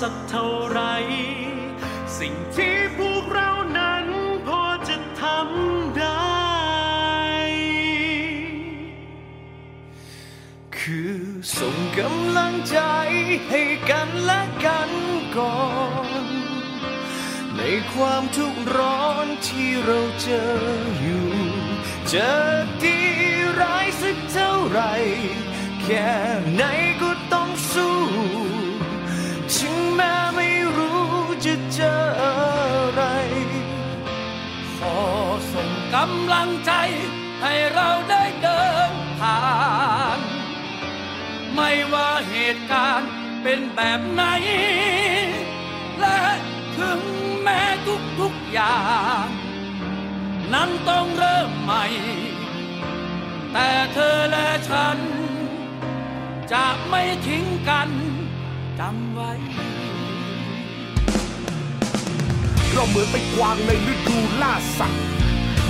สักเท่าไร สิ่งที่พวกเรานั้นพอจะทำได้ คือส่งกำลังใจให้กันและกันก่อน ในความทุกข์ร้อนที่เราเจออยู่จะดีร้ายสักเท่าไหรแค่ไหน งใจให้เราได้เดินผ่าน ไม่ว่าเหตุการณ์เป็นแบบไหน และถึงแม้ทุกๆอย่าง นั้นต้องเริ่มใหม่ แต่เธอและฉัน จะไม่ทิ้งกันจำไว้เราเหมือนไปกวางในฤดูล่าสัตว์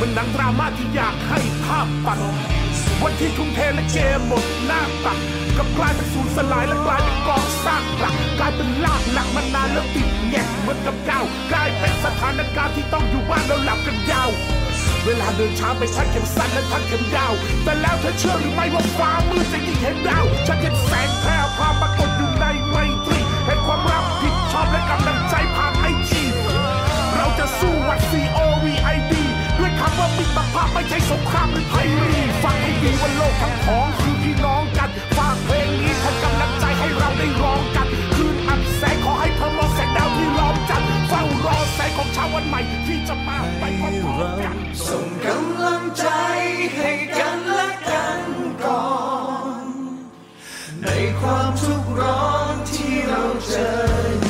มันหนังดราม่าที่อยากให้ภาพปัดวันที่ทุ่มเทและเกมหมดหน้าตักกับกลายเป็นสูญสลายและกลายเป็นกองซากหลักกลายเป็นลากหนักมานานแล้วติดแงกเหมือนกับเก้ากลายเป็นสถานการณ์ที่ต้องอยู่บ้านแล้วหลับกันยาว เวลาเดินช้าไปชักเข็มสั้นและทักเข็มยาว แต่แล้วเธอเชื่อหรือไม่ว่าฟ้ามืดจะยิ่งเห็นดาวฉันเห็นแสงแพร่พาปรากฏอยู่ในไมตรีเห็นความรักผิดชอบและกำลังใจ ด้วยคำว่ามิตภาพไม่ใช่สงครามหรือไพรีฟังให้ดีว่าโลกทั้งของคือพี่น้องกันฝากเพลงนี้ทำกำลังใจให้เราได้ร้องกัน คืนอับแสงขอให้เธอมองแสงดาวที่ล้อมจันทร์เฝ้ารอแสงของชาววันใหม่ที่จะมาไปพร้อมกันส่งกำลังใจให้กันและกันก่อน ในความทุกข์ร้อนที่เราเจอ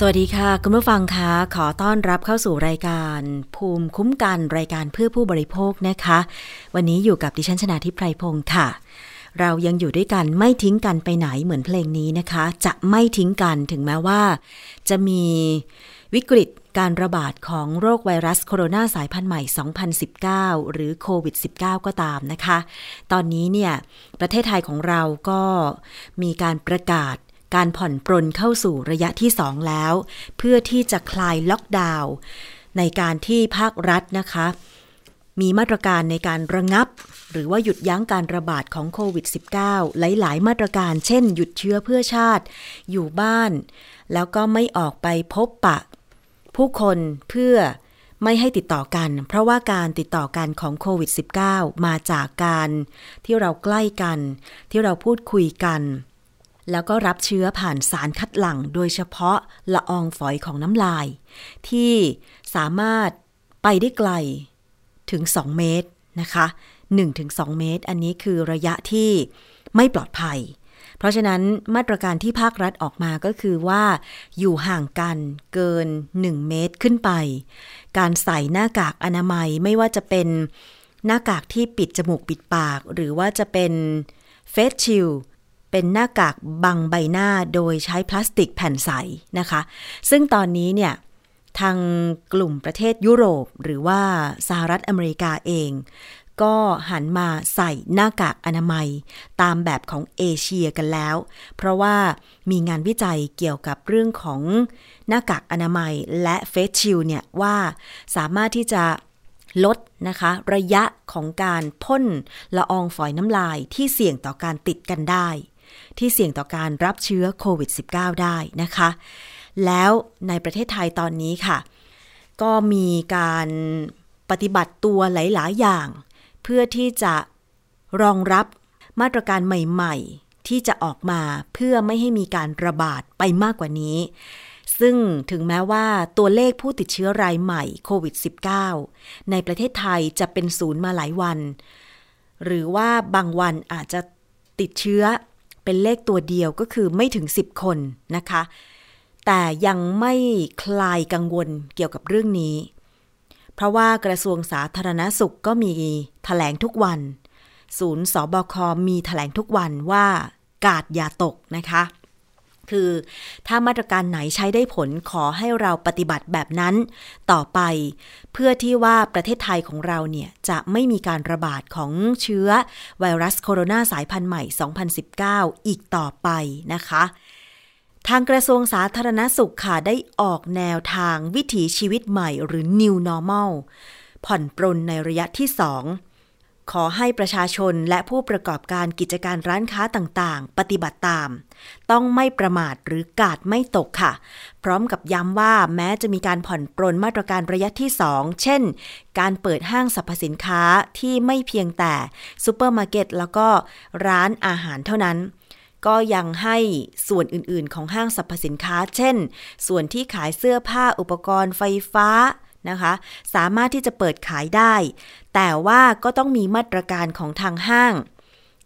สวัสดีค่ะ คุณผู้ฟังคะขอต้อนรับเข้าสู่รายการ ภูมิคุ้มกันรายการเพื่อผู้บริโภคนะคะ วันนี้อยู่กับดิฉันชนาทิพไพรพงศ์ค่ะ เรายังอยู่ด้วยกันไม่ทิ้งกันไปไหนเหมือนเพลงนี้นะคะ จะไม่ทิ้งกันถึงแม้ว่า จะมีวิกฤตการระบาดของโรคไวรัสโคโรนาสายพันธุ์ใหม่ 2019 หรือโควิด -19 ก็ตามนะคะ ตอนนี้เนี่ยประเทศไทยของเราก็มีการประกาศ การผ่อนปรนเข้าสู่ระยะที่2แล้ว เพื่อที่จะคลายล็อกดาวน์ในการที่ภาครัฐนะคะ มีมาตรการในการระงับ หรือว่าหยุดยั้งการระบาดของโควิด -19 หลาย ๆ มาตรการ เช่น หยุดเชื้อเพื่อชาติ อยู่บ้าน แล้วก็ไม่ออกไปพบปะ ผู้คนเพื่อไม่ให้ติดต่อกัน เพราะว่าการติดต่อกันของโควิด -19 มาจากการที่เราใกล้กัน ที่เราพูดคุยกัน แล้วก็รับเชื้อผ่านสารคัดหลั่ง โดยเฉพาะละอองฝอยของน้ำลาย ที่สามารถไปได้ไกลถึง 2 เมตรนะคะ1-2 เมตร อันนี้คือระยะที่ไม่ปลอดภัย เพราะฉะนั้นมาตรการที่ภาครัฐออกมาก็คือว่า อยู่ห่างกันเกิน 1 เมตรขึ้นไป การใส่หน้ากากอนามัยไม่ว่าจะเป็นหน้ากากที่ปิดจมูกปิดปาก หรือว่าจะเป็นเฟสชิล เป็นหน้ากากบังใบหน้าโดยใช้พลาสติกแผ่นใสนะคะ ซึ่งตอนนี้เนี่ยทางกลุ่มประเทศยุโรปหรือว่าสหรัฐอเมริกาเอง ก็หันมาใส่หน้ากากอนามัย ตามแบบของเอเชียกันแล้ว เพราะว่ามีงานวิจัยเกี่ยวกับเรื่องของหน้ากากอนามัยและเฟสชิลเนี่ยว่าสามารถที่จะลดนะคะ ระยะของการพ่นละอองฝอยน้ำลายที่เสี่ยงต่อการติดกันได้ ที่เสี่ยงต่อการรับเชื้อโควิด -19 ได้นะคะ แล้วในประเทศไทยตอนนี้ค่ะ ก็มีการปฏิบัติตัวหลาย ๆ อย่าง เพื่อที่จะรองรับมาตรการใหม่ ๆ ที่จะออกมาเพื่อไม่ให้มีการระบาดไปมากกว่านี้ ซึ่งถึงแม้ว่าตัวเลขผู้ติดเชื้อรายใหม่โควิด -19 ในประเทศไทยจะเป็นศูนย์มาหลายวัน หรือว่าบางวันอาจจะติดเชื้อ เป็นเลขตัวเดียวก็คือไม่ถึง 10 คนนะคะ แต่ยังไม่คลายกังวลเกี่ยวกับเรื่องนี้ เพราะว่ากระทรวงสาธารณสุขก็มีแถลงทุกวัน ศูนย์สบคมีแถลงทุกวันว่ากาดอย่าตกนะคะ คือ ถ้ามาตรการไหนใช้ได้ผลขอให้เราปฏิบัติแบบนั้น ต่อไป เพื่อที่ว่าประเทศไทยของเราเนี่ยจะไม่มีการระบาดของเชื้อไวรัสโคโรนาสายพันธุ์ใหม่ 2019 อีกต่อไปนะคะทางกระทรวงสาธารณสุขค่ะได้ออกแนวทางวิถีชีวิตใหม่หรือ New Normal ผ่อนปรนในระยะที่ 2 ขอให้ประชาชนและผู้ประกอบการกิจการร้านค้าต่างๆ ปฏิบัติตาม ต้องไม่ประมาทหรือการ์ดไม่ตกค่ะ พร้อมกับย้ำว่าแม้จะมีการผ่อนปรนมาตรการระยะที่ 2 เช่น การเปิดห้างสรรพสินค้าที่ไม่เพียงแต่ซูเปอร์มาร์เก็ตแล้วก็ร้านอาหารเท่านั้นก็ยังให้ส่วนอื่น ๆ ของห้างสรรพสินค้า เช่น ส่วนที่ขายเสื้อผ้าอุปกรณ์ไฟฟ้า นะคะ สามารถที่จะเปิดขายได้ แต่ว่าก็ต้องมีมาตรการของทางห้าง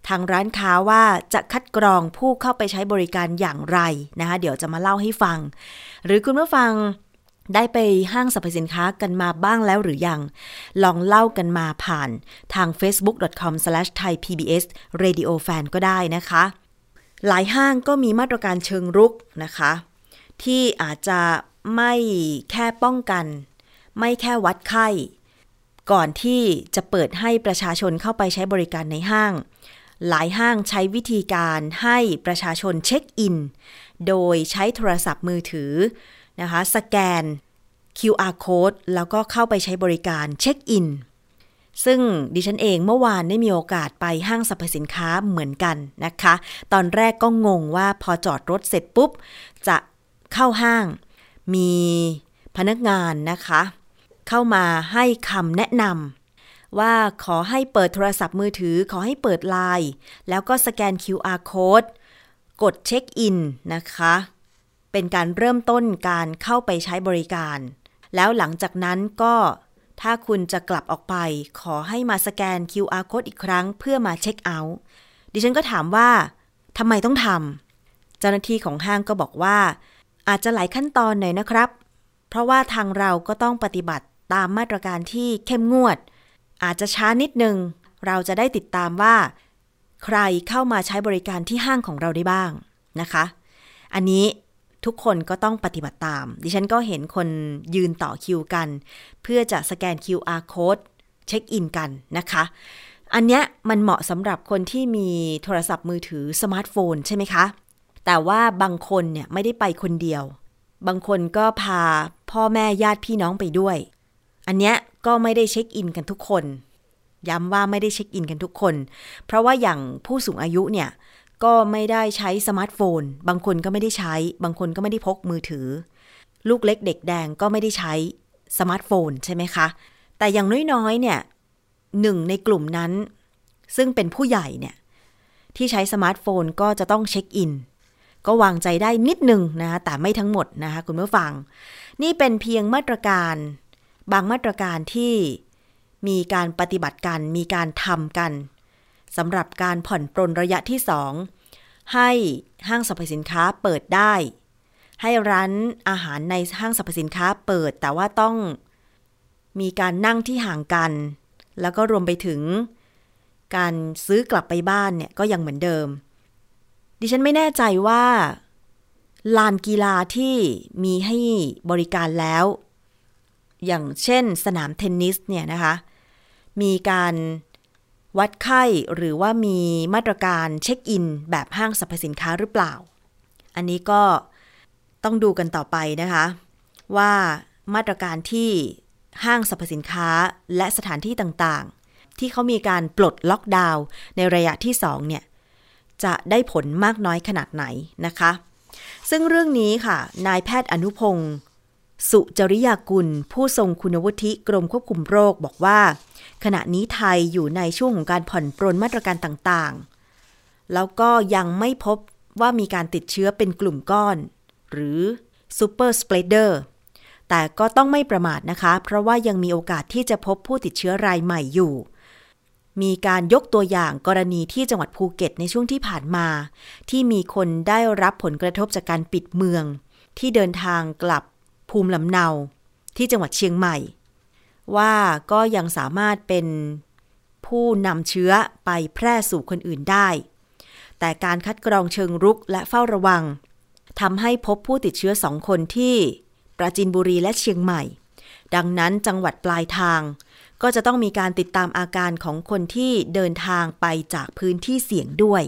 ทางร้านค้าว่าจะคัดกรองผู้เข้าไปใช้บริการอย่างไรนะคะ เดี๋ยวจะมาเล่าให้ฟัง หรือคุณผู้ฟังได้ไปห้างสรรพสินค้ากันมาบ้างแล้วหรือยัง ลองเล่ากันมาผ่านทาง facebook.com/thaipbsradiofan ก็ได้นะคะ หลายห้างก็มีมาตรการเชิงรุกนะคะ ที่อาจจะไม่แค่ป้องกัน ไม่แค่วัดไข้ ก่อนที่จะเปิดให้ประชาชนเข้าไปใช้บริการในห้าง หลายห้างใช้วิธีการให้ประชาชนเช็คอิน โดยใช้โทรศัพท์มือถือนะคะสแกน QR code แล้วก็เข้าไปใช้บริการเช็คอิน ซึ่งดิฉันเองเมื่อวานได้มีโอกาสไปห้างสรรพสินค้าเหมือนกันนะคะ ตอนแรกก็งงว่าพอจอดรถเสร็จปุ๊บ จะเข้าห้าง มีพนักงานนะคะ เข้ามาให้คำแนะนำว่าขอให้เปิดโทรศัพท์มือถือ ขอให้เปิดไลน์แล้วก็สแกน QR code กดเช็คอินนะคะ เป็นการเริ่มต้นการเข้าไปใช้บริการ แล้วหลังจากนั้นก็ถ้าคุณจะกลับออกไป ขอให้มาสแกน QR code อีกครั้ง เพื่อมาเช็คเอาท์ดิฉันก็ถามว่าทำไมต้องทำเจ้าหน้าที่ของห้างก็บอกว่า อาจจะหลายขั้นตอนหน่อยนะครับ เพราะว่าทางเราก็ต้องปฏิบัติ ตามมาตรการที่เข้มงวด อาจจะช้านิดนึง เราจะได้ติดตามว่า ใครเข้ามาใช้บริการที่ห้างของเราได้บ้างนะคะ อันนี้ทุกคนก็ต้องปฏิบัติตาม ดิฉันก็เห็นคนยืนต่อคิวกัน เพื่อจะสแกน QR code เช็คอินกันนะคะ อันเนี้ยมันเหมาะสำหรับคนที่มีโทรศัพท์มือถือสมาร์ทโฟนใช่ไหมคะ แต่ว่าบางคนเนี่ยไม่ได้ไปคนเดียว บางคนก็พาพ่อแม่ญาติพี่น้องไปด้วย อันเนี้ยก็ไม่ได้เช็คอินกันทุกคน ย้ำว่าไม่ได้เช็คอินกันทุกคน เพราะว่าอย่างผู้สูงอายุเนี่ยก็ไม่ได้ใช้สมาร์ทโฟน บางคนก็ไม่ได้ใช้ บางคนก็ไม่ได้พกมือถือ ลูกเล็กเด็กแดงก็ไม่ได้ใช้สมาร์ทโฟนใช่ไหมคะ แต่อย่างน้อยๆเนี่ยหนึ่งในกลุ่มนั้น ซึ่งเป็นผู้ใหญ่เนี่ยที่ใช้สมาร์ทโฟนก็จะต้องเช็คอิน ก็วางใจได้นิดนึงนะคะแต่ไม่ทั้งหมดนะคะคุณผู้ฟัง นี่เป็นเพียงมาตรการ บางมาตรการที่มีการปฏิบัติกัน มีการทำกันสำหรับการผ่อนปรนระยะที่2ให้ห้างสรรพสินค้าเปิดได้ ให้ร้านอาหารในห้างสรรพสินค้าเปิด แต่ว่าต้องมีการนั่งที่ห่างกัน แล้วก็รวมไปถึง การซื้อกลับไปบ้านเนี่ยก็ยังเหมือนเดิม ดิฉันไม่แน่ใจว่าลานกีฬาที่มีให้บริการแล้ว อย่างเช่นสนามเทนนิสเนี่ยนะคะ มีการวัดไข้หรือว่ามีมาตรการเช็คอิน แบบห้างสรรพสินค้าหรือเปล่า อันนี้ก็ต้องดูกันต่อไปนะคะ ว่ามาตรการที่ห้างสรรพสินค้าและสถานที่ต่างๆ ที่เขามีการปลดล็อกดาวน์ในระยะที่ 2 เนี่ย จะได้ผลมากน้อยขนาดไหนนะคะ ซึ่งเรื่องนี้ค่ะ นายแพทย์อนุพงศ์ สุจริยากุล ผู้ทรงคุณวุฒิกรมควบคุมโรคบอกว่า ขณะนี้ไทยอยู่ในช่วงของการผ่อนปรนมาตรการต่างๆ แล้วก็ยังไม่พบว่ามีการติดเชื้อเป็นกลุ่มก้อน หรือซูเปอร์สเปรเดอร์แต่ก็ต้องไม่ประมาทนะคะ เพราะว่ายังมีโอกาสที่จะพบผู้ติดเชื้อรายใหม่อยู่มีการยกตัวอย่างกรณีที่จังหวัดภูเก็ตในช่วงที่ผ่านมา ที่มีคนได้รับผลกระทบจากการปิดเมือง ที่เดินทางกลับ ภูมิลำเนาที่จังหวัดเชียงใหม่ ว่าก็ยังสามารถเป็นผู้นำเชื้อไปแพร่สู่คนอื่นได้ แต่การคัดกรองเชิงรุกและเฝ้าระวังทำให้พบผู้ติดเชื้อสองคนที่ปราจินบุรีและเชียงใหม่ ดังนั้นจังหวัดปลายทาง ก็จะต้องมีการติดตามอาการของคนที่เดินทางไปจากพื้นที่เสี่ยงด้วย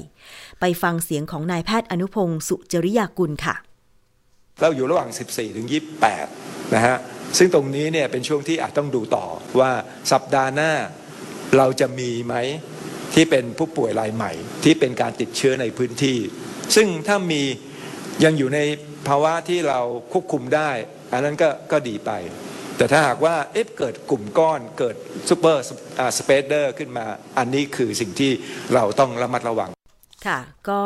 ไปฟังเสียงของนายแพทย์อนุพงศ์สุจริยากุลค่ะ เราอยู่ระหว่าง 14 ถึง 28 นะฮะ ซึ่งตรงนี้เนี่ยเป็นช่วงที่อาจต้องดูต่อว่าสัปดาห์หน้าเราจะมีไหมที่เป็นผู้ป่วยรายใหม่ ที่เป็นการติดเชื้อในพื้นที่ ซึ่งถ้ามียังอยู่ในภาวะที่เราควบคุมได้ อันนั้นก็ก็ดีไป แต่ถ้าหากว่าเอ๊ะเกิดกลุ่มก้อนเกิดsuper spreader ขึ้นมา อันนี้คือสิ่งที่เราต้องระมัดระวัง ค่ะ ก็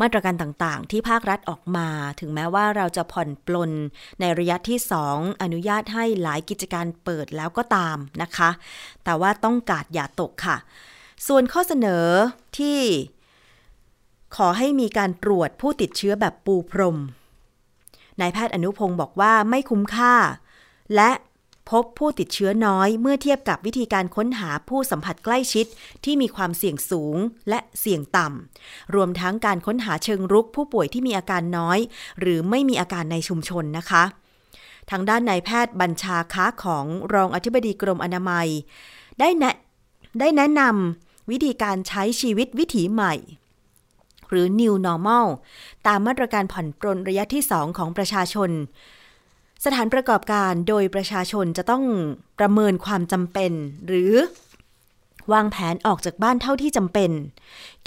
มาตรการต่างๆ ที่ภาครัฐออกมา ถึงแม้ว่าเราจะผ่อนปรนในระยะที่ 2 อนุญาตให้หลายกิจการเปิดแล้วก็ตามนะคะ แต่ว่าต้องการ์ดอย่าตกค่ะ ส่วนข้อเสนอที่ขอให้มีการตรวจผู้ติดเชื้อแบบปูพรมนายแพทย์อนุพงศ์บอกว่าไม่คุ้มค่า และ พบผู้ติดเชื้อน้อยเมื่อเทียบกับวิธีการค้นหาผู้สัมผัสใกล้ชิดที่มีความเสี่ยงสูงและเสี่ยงต่ำ รวมทั้งการค้นหาเชิงรุกผู้ป่วยที่มีอาการน้อย หรือไม่มีอาการในชุมชนนะคะ ทางด้านนายแพทย์บัญชาค้าของรองอธิบดีกรมอนามัย ได้แนะได้แนะนำวิธีการใช้ชีวิตวิถีใหม่หรือ New Normal ตามมาตรการผ่อนปรนระยะที่ 2 ของประชาชน สถานประกอบการโดยประชาชนจะต้องประเมินความจำเป็น หรือ วางแผนออกจากบ้านเท่าที่จำเป็น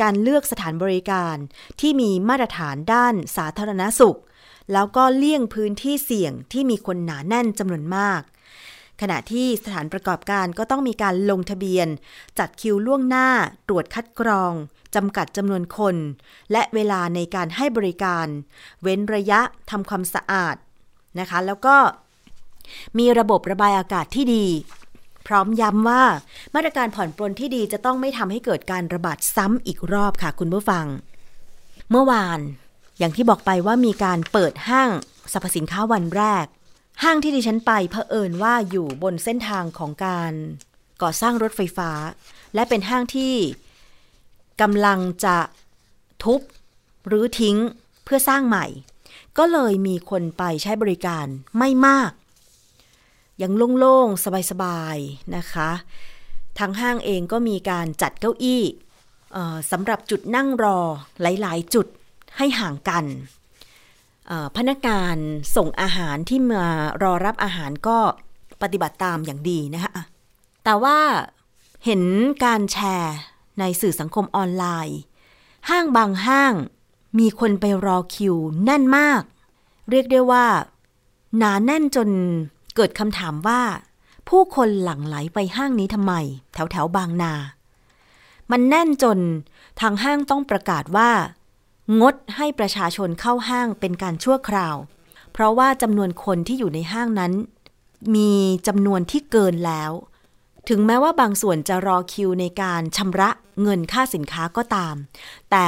การเลือกสถานบริการที่มีมาตรฐานด้านสาธารณสุข แล้วก็เลี่ยงพื้นที่เสี่ยงที่มีคนหนาแน่นจำนวนมาก ขณะที่สถานประกอบการก็ต้องมีการลงทะเบียน จัดคิวล่วงหน้า ตรวจคัดกรองจำกัดจำนวนคน และเวลาในการให้บริการ เว้นระยะทำความสะอาด นะคะ แล้วก็มีระบบระบายอากาศที่ดี พร้อมย้ำว่ามาตรการผ่อนปลนที่ดีจะต้องไม่ทำให้เกิดการระบาดซ้ำอีกรอบค่ะคุณผู้ฟัง เมื่อวาน อย่างที่บอกไปว่ามีการเปิดห้างสรรพสินค้าวันแรก ห้างที่ดิฉันไปเผอิญว่าอยู่บนเส้นทางของการก่อสร้างรถไฟฟ้า และเป็นห้างที่กำลังจะทุบหรือทิ้งเพื่อสร้างใหม่ ก็เลยมีคนไปใช้บริการไม่มาก ยังโล่งๆ สบายๆ นะคะ ทางห้างเองก็มีการจัดเก้าอี้สำหรับจุดนั่งรอหลายๆ จุดให้ห่างกัน พนักงานส่งอาหารที่มารอรับอาหารก็ปฏิบัติตามอย่างดีนะคะแต่ว่าเห็นการแชร์ในสื่อสังคมออนไลน์ ห้างบางห้าง มีคนไปรอคิวแน่นมาก เรียกได้ว่า หนาแน่นจนเกิดคำถามว่า ผู้คนหลั่งไหลไปห้างนี้ทำไม แถวแถวบางนา มันแน่นจนทางห้างต้องประกาศว่า งดให้ประชาชนเข้าห้างเป็นการชั่วคราว เพราะว่าจำนวนคนที่อยู่ในห้างนั้น มีจำนวนที่เกินแล้ว ถึงแม้ว่าบางส่วนจะรอคิวในการชำระเงินค่าสินค้าก็ตาม แต่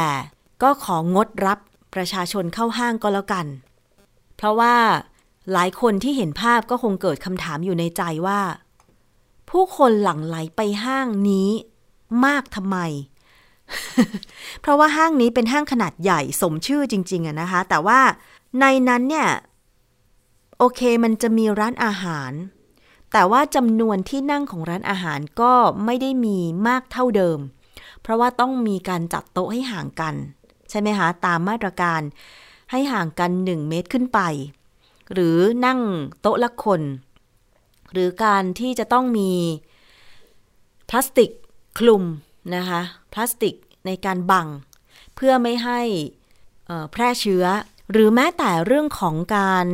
ก็ของดรับประชาชนเข้าห้างก็แล้วกัน เพราะว่าหลายคนที่เห็นภาพก็คงเกิดคำถามอยู่ในใจว่า ผู้คนหลั่งไหลไปห้างนี้มากทำไม เพราะว่าห้างนี้เป็นห้างขนาดใหญ่สมชื่อจริงๆอะนะคะ แต่ว่าในนั้นเนี่ย โอเคมันจะมีร้านอาหาร แต่ว่าจำนวนที่นั่งของร้านอาหารก็ไม่ได้มีมากเท่าเดิม เพราะว่าต้องมีการจัดโต๊ะให้ห่างกัน ใช่ไหมคะตามมาตรการ ให้ห่างกัน 1 เมตรขึ้นไป หรือนั่งโต๊ะละคน หรือการที่จะต้องมีพลาสติกคลุมนะคะพลาสติกในการบัง เพื่อไม่ให้แพร่เชื้อ หรือแม้แต่เรื่องของการ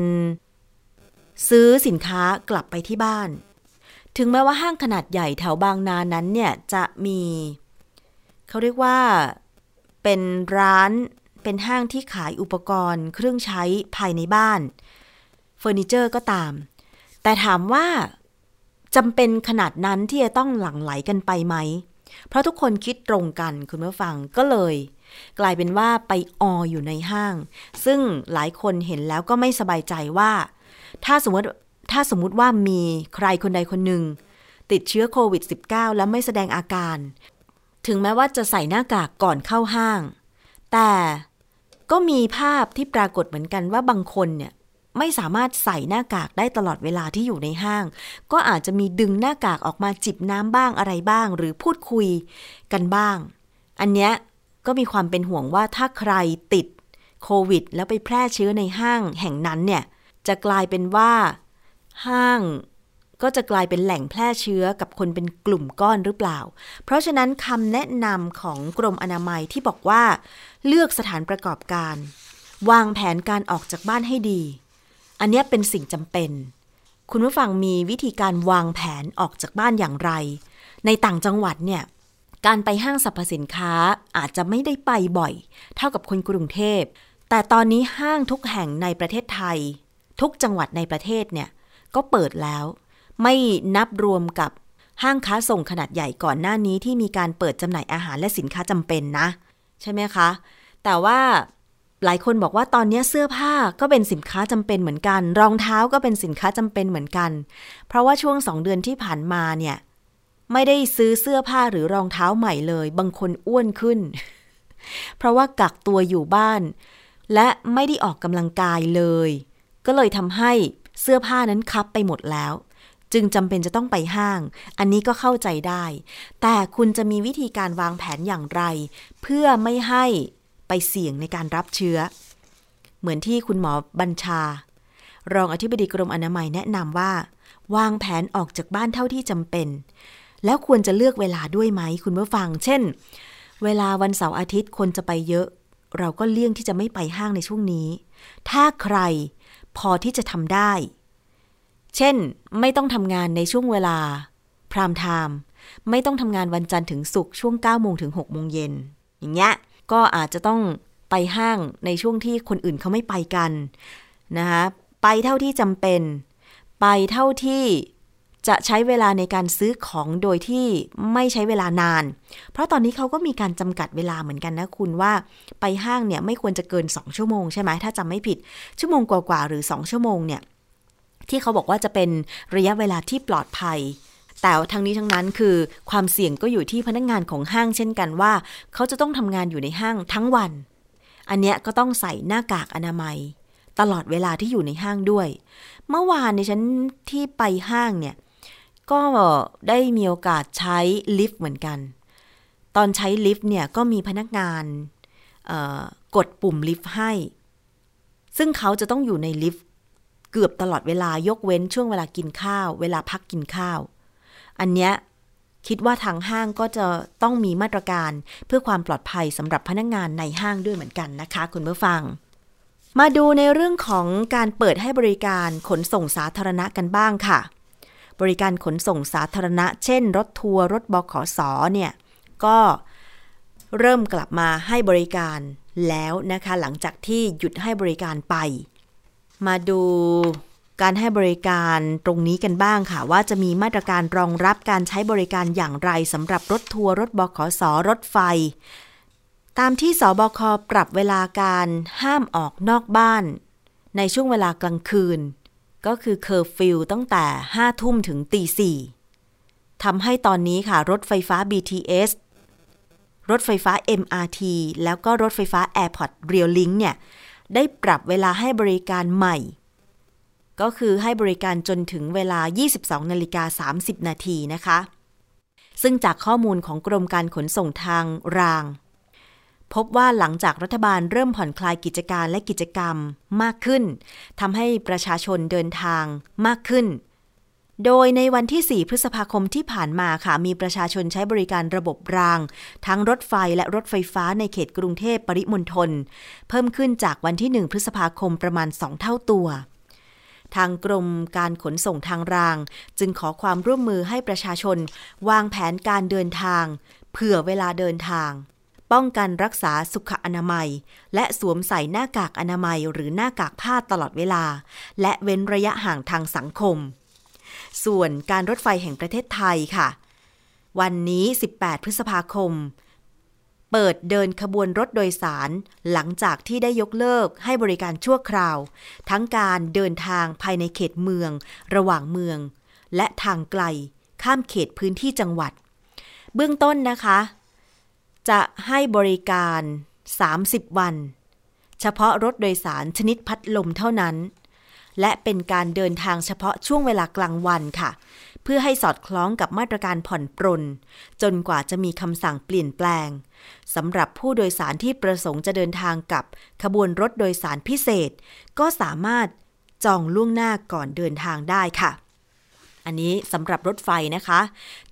ซื้อสินค้ากลับไปที่บ้าน ถึงแม้ว่าห้างขนาดใหญ่แถวบางนานั้นเนี่ยจะมี เขาเรียกว่า เป็นร้านเป็นห้างที่ขายอุปกรณ์ เครื่องใช้ภายในบ้านเฟอร์นิเจอร์ก็ตาม แต่ถามว่าจำเป็นขนาดนั้นที่จะต้องหลั่งไหลกันไปไหม เพราะทุกคนคิดตรงกันคุณผู้ฟังก็เลย กลายเป็นว่าไปอออยู่ในห้าง ซึ่งหลายคนเห็นแล้วก็ไม่สบายใจว่า ถ้าสมมติถ้าสมมติว่ามีใครคนใดคนหนึ่งติดเชื้อโควิด -19 แล้วไม่แสดงอาการ ถึงแม้ว่าจะใส่หน้ากากก่อนเข้าห้าง แต่ก็มีภาพที่ปรากฏเหมือนกันว่าบางคนเนี่ยไม่สามารถใส่หน้ากากได้ตลอดเวลาที่อยู่ในห้าง ก็อาจจะมีดึงหน้ากากออกมาจิบน้ำบ้างอะไรบ้าง หรือพูดคุยกันบ้าง อันเนี้ยก็มีความเป็นห่วงว่าถ้าใครติดโควิด แล้วไปแพร่เชื้อในห้างแห่งนั้นเนี่ยจะกลายเป็นว่า ห้าง ก็จะกลายเป็นแหล่งแพร่เชื้อกับคนเป็นกลุ่มก้อนหรือเปล่า เพราะฉะนั้นคำแนะนำของกรมอนามัยที่บอกว่า เลือกสถานประกอบการ วางแผนการออกจากบ้านให้ดี อันนี้เป็นสิ่งจำเป็น คุณผู้ฟังมีวิธีการวางแผนออกจากบ้านอย่างไร ในต่างจังหวัดเนี่ยการไปห้างสรรพสินค้าอาจจะไม่ได้ไปบ่อย เท่ากับคนกรุงเทพ แต่ตอนนี้ห้างทุกแห่งในประเทศไทย ทุกจังหวัดในประเทศเนี่ยก็เปิดแล้ว ไม่นับรวมกับห้างค้าส่งขนาดใหญ่ก่อนหน้านี้ที่มีการเปิดจำหน่ายอาหารและสินค้าจำเป็นนะ ใช่ไหมคะ แต่ว่าหลายคนบอกว่าตอนนี้เสื้อผ้าก็เป็นสินค้าจำเป็นเหมือนกัน รองเท้าก็เป็นสินค้าจำเป็นเหมือนกัน เพราะว่าช่วงสองเดือนที่ผ่านมาเนี่ย ไม่ได้ซื้อเสื้อผ้าหรือรองเท้าใหม่เลย บางคนอ้วนขึ้น เพราะว่ากักตัวอยู่บ้าน และไม่ได้ออกกำลังกายเลย ก็เลยทำให้เสื้อผ้านั้นคับไปหมดแล้ว จึงจำเป็นจะต้องไปห้าง อันนี้ก็เข้าใจได้ แต่คุณจะมีวิธีการวางแผนอย่างไร เพื่อไม่ให้ไปเสี่ยงในการรับเชื้อ เหมือนที่คุณหมอบัญชา รองอธิบดีกรมอนามัยแนะนำว่า วางแผนออกจากบ้านเท่าที่จำเป็น แล้วควรจะเลือกเวลาด้วยไหมคุณผู้ฟัง เช่น เวลาวันเสาร์อาทิตย์คนจะไปเยอะ เราก็เลี่ยงที่จะไม่ไปห้างในช่วงนี้ ถ้าใครพอที่จะทำได้ เช่น ไม่ต้องทำงานในช่วงเวลา พรามไทม์ไม่ต้องทำงานวันจันทร์ถึงศุกร์ช่วง9โมงถึง6โมงเย็นอย่างเงี้ยก็อาจจะต้องไปห้างในช่วงที่คนอื่นเขาไม่ไปกันนะคะไปเท่าที่จำเป็น ไปเท่าที่จะใช้เวลาในการซื้อของโดยที่ไม่ใช้เวลานาน เพราะตอนนี้เขาก็มีการจำกัดเวลาเหมือนกันนะคุณว่าไปห้างเนี่ยไม่ควรจะเกิน 2 ชั่วโมงใช่ไหมถ้าจำไม่ผิดชั่วโมงกว่าๆหรือ 2 ชั่วโมงเนี่ย ที่เขาบอกว่าจะเป็นระยะเวลาที่ปลอดภัย แต่ทั้งนี้ทั้งนั้นคือความเสี่ยงก็อยู่ที่พนักงานของห้างเช่นกันว่า เขาจะต้องทำงานอยู่ในห้างทั้งวัน อันเนี้ยก็ต้องใส่หน้ากากอนามัย ตลอดเวลาที่อยู่ในห้างด้วย เมื่อวานในฉันที่ไปห้างเนี่ยก็ได้มีโอกาสใช้ลิฟต์เหมือนกัน ตอนใช้ลิฟต์เนี่ยก็มีพนักงานกดปุ่มลิฟต์ให้ ซึ่งเขาจะต้องอยู่ในลิฟต์ เกือบตลอดเวลายกเว้นช่วงเวลากินข้าว เวลาพักกินข้าว อันเนี้ยคิดว่าทางห้างก็จะต้องมีมาตรการเพื่อความปลอดภัยสำหรับพนักงงานในห้างด้วยเหมือนกันนะคะ คุณผู้ฟัง มาดูในเรื่องของการเปิดให้บริการขนส่งสาธารณะกันบ้างค่ะ บริการขนส่งสาธารณะ เช่น รถทัวร์รถบขสเนี่ยก็เริ่มกลับมาให้บริการแล้วนะคะ หลังจากที่หยุดให้บริการไป มาดูการให้บริการตรงนี้กันบ้างค่ะ ว่าจะมีมาตรการรองรับการใช้บริการอย่างไรสำหรับรถทัวร์รถบขสรถไฟ ตามที่สบคปรับเวลาการห้ามออกนอกบ้าน ในช่วงเวลากลางคืน ก็คือเคอร์ฟิวตั้งแต่5ทุ่มถึงตีสี่ทำให้ตอนนี้ค่ะ รถไฟฟ้า BTS รถไฟฟ้า MRT แล้วก็รถไฟฟ้า Airport Rail Link เนี่ย ได้ปรับเวลาให้บริการใหม่ ก็คือให้บริการจนถึงเวลา 22นาฬิกา30 นาทีนะคะ ซึ่งจากข้อมูลของกรมการขนส่งทางราง พบว่าหลังจากรัฐบาลเริ่มผ่อนคลายกิจการและกิจกรรมมากขึ้นทำให้ประชาชนเดินทางมากขึ้น โดยในวันที่ 4 พฤษภาคมที่ผ่านมาค่ะ มีประชาชนใช้บริการระบบราง ทั้งรถไฟและรถไฟฟ้าในเขตกรุงเทพปริมณฑลเพิ่มขึ้นจากวันที่ 1 พฤษภาคมประมาณ 2 เท่าตัว ทางกรมการขนส่งทางราง จึงขอความร่วมมือให้ประชาชน วางแผนการเดินทาง เผื่อเวลาเดินทาง ป้องกันรักษาสุขอนามัย และสวมใส่หน้ากากอนามัยหรือหน้ากากผ้าตลอดเวลา และเว้นระยะห่างทางสังคม ส่วนการรถไฟแห่งประเทศไทยค่ะ วันนี้ 18 พฤษภาคม เปิดเดินขบวนรถโดยสาร หลังจากที่ได้ยกเลิกให้บริการชั่วคราว ทั้งการเดินทางภายในเขตเมือง ระหว่างเมือง และทางไกล ข้ามเขตพื้นที่จังหวัด เบื้องต้นนะคะ จะให้บริการ 30 วัน เฉพาะรถโดยสารชนิดพัดลมเท่านั้น และเป็นการเดินทางเฉพาะช่วงเวลากลางวันค่ะ เพื่อให้สอดคล้องกับมาตรการผ่อนปรน จนกว่าจะมีคำสั่งเปลี่ยนแปลงสำหรับผู้โดยสารที่ประสงค์จะเดินทางกับขบวนรถโดยสารพิเศษ ก็สามารถจองล่วงหน้าก่อนเดินทางได้ค่ะ อันนี้สำหรับรถไฟนะคะ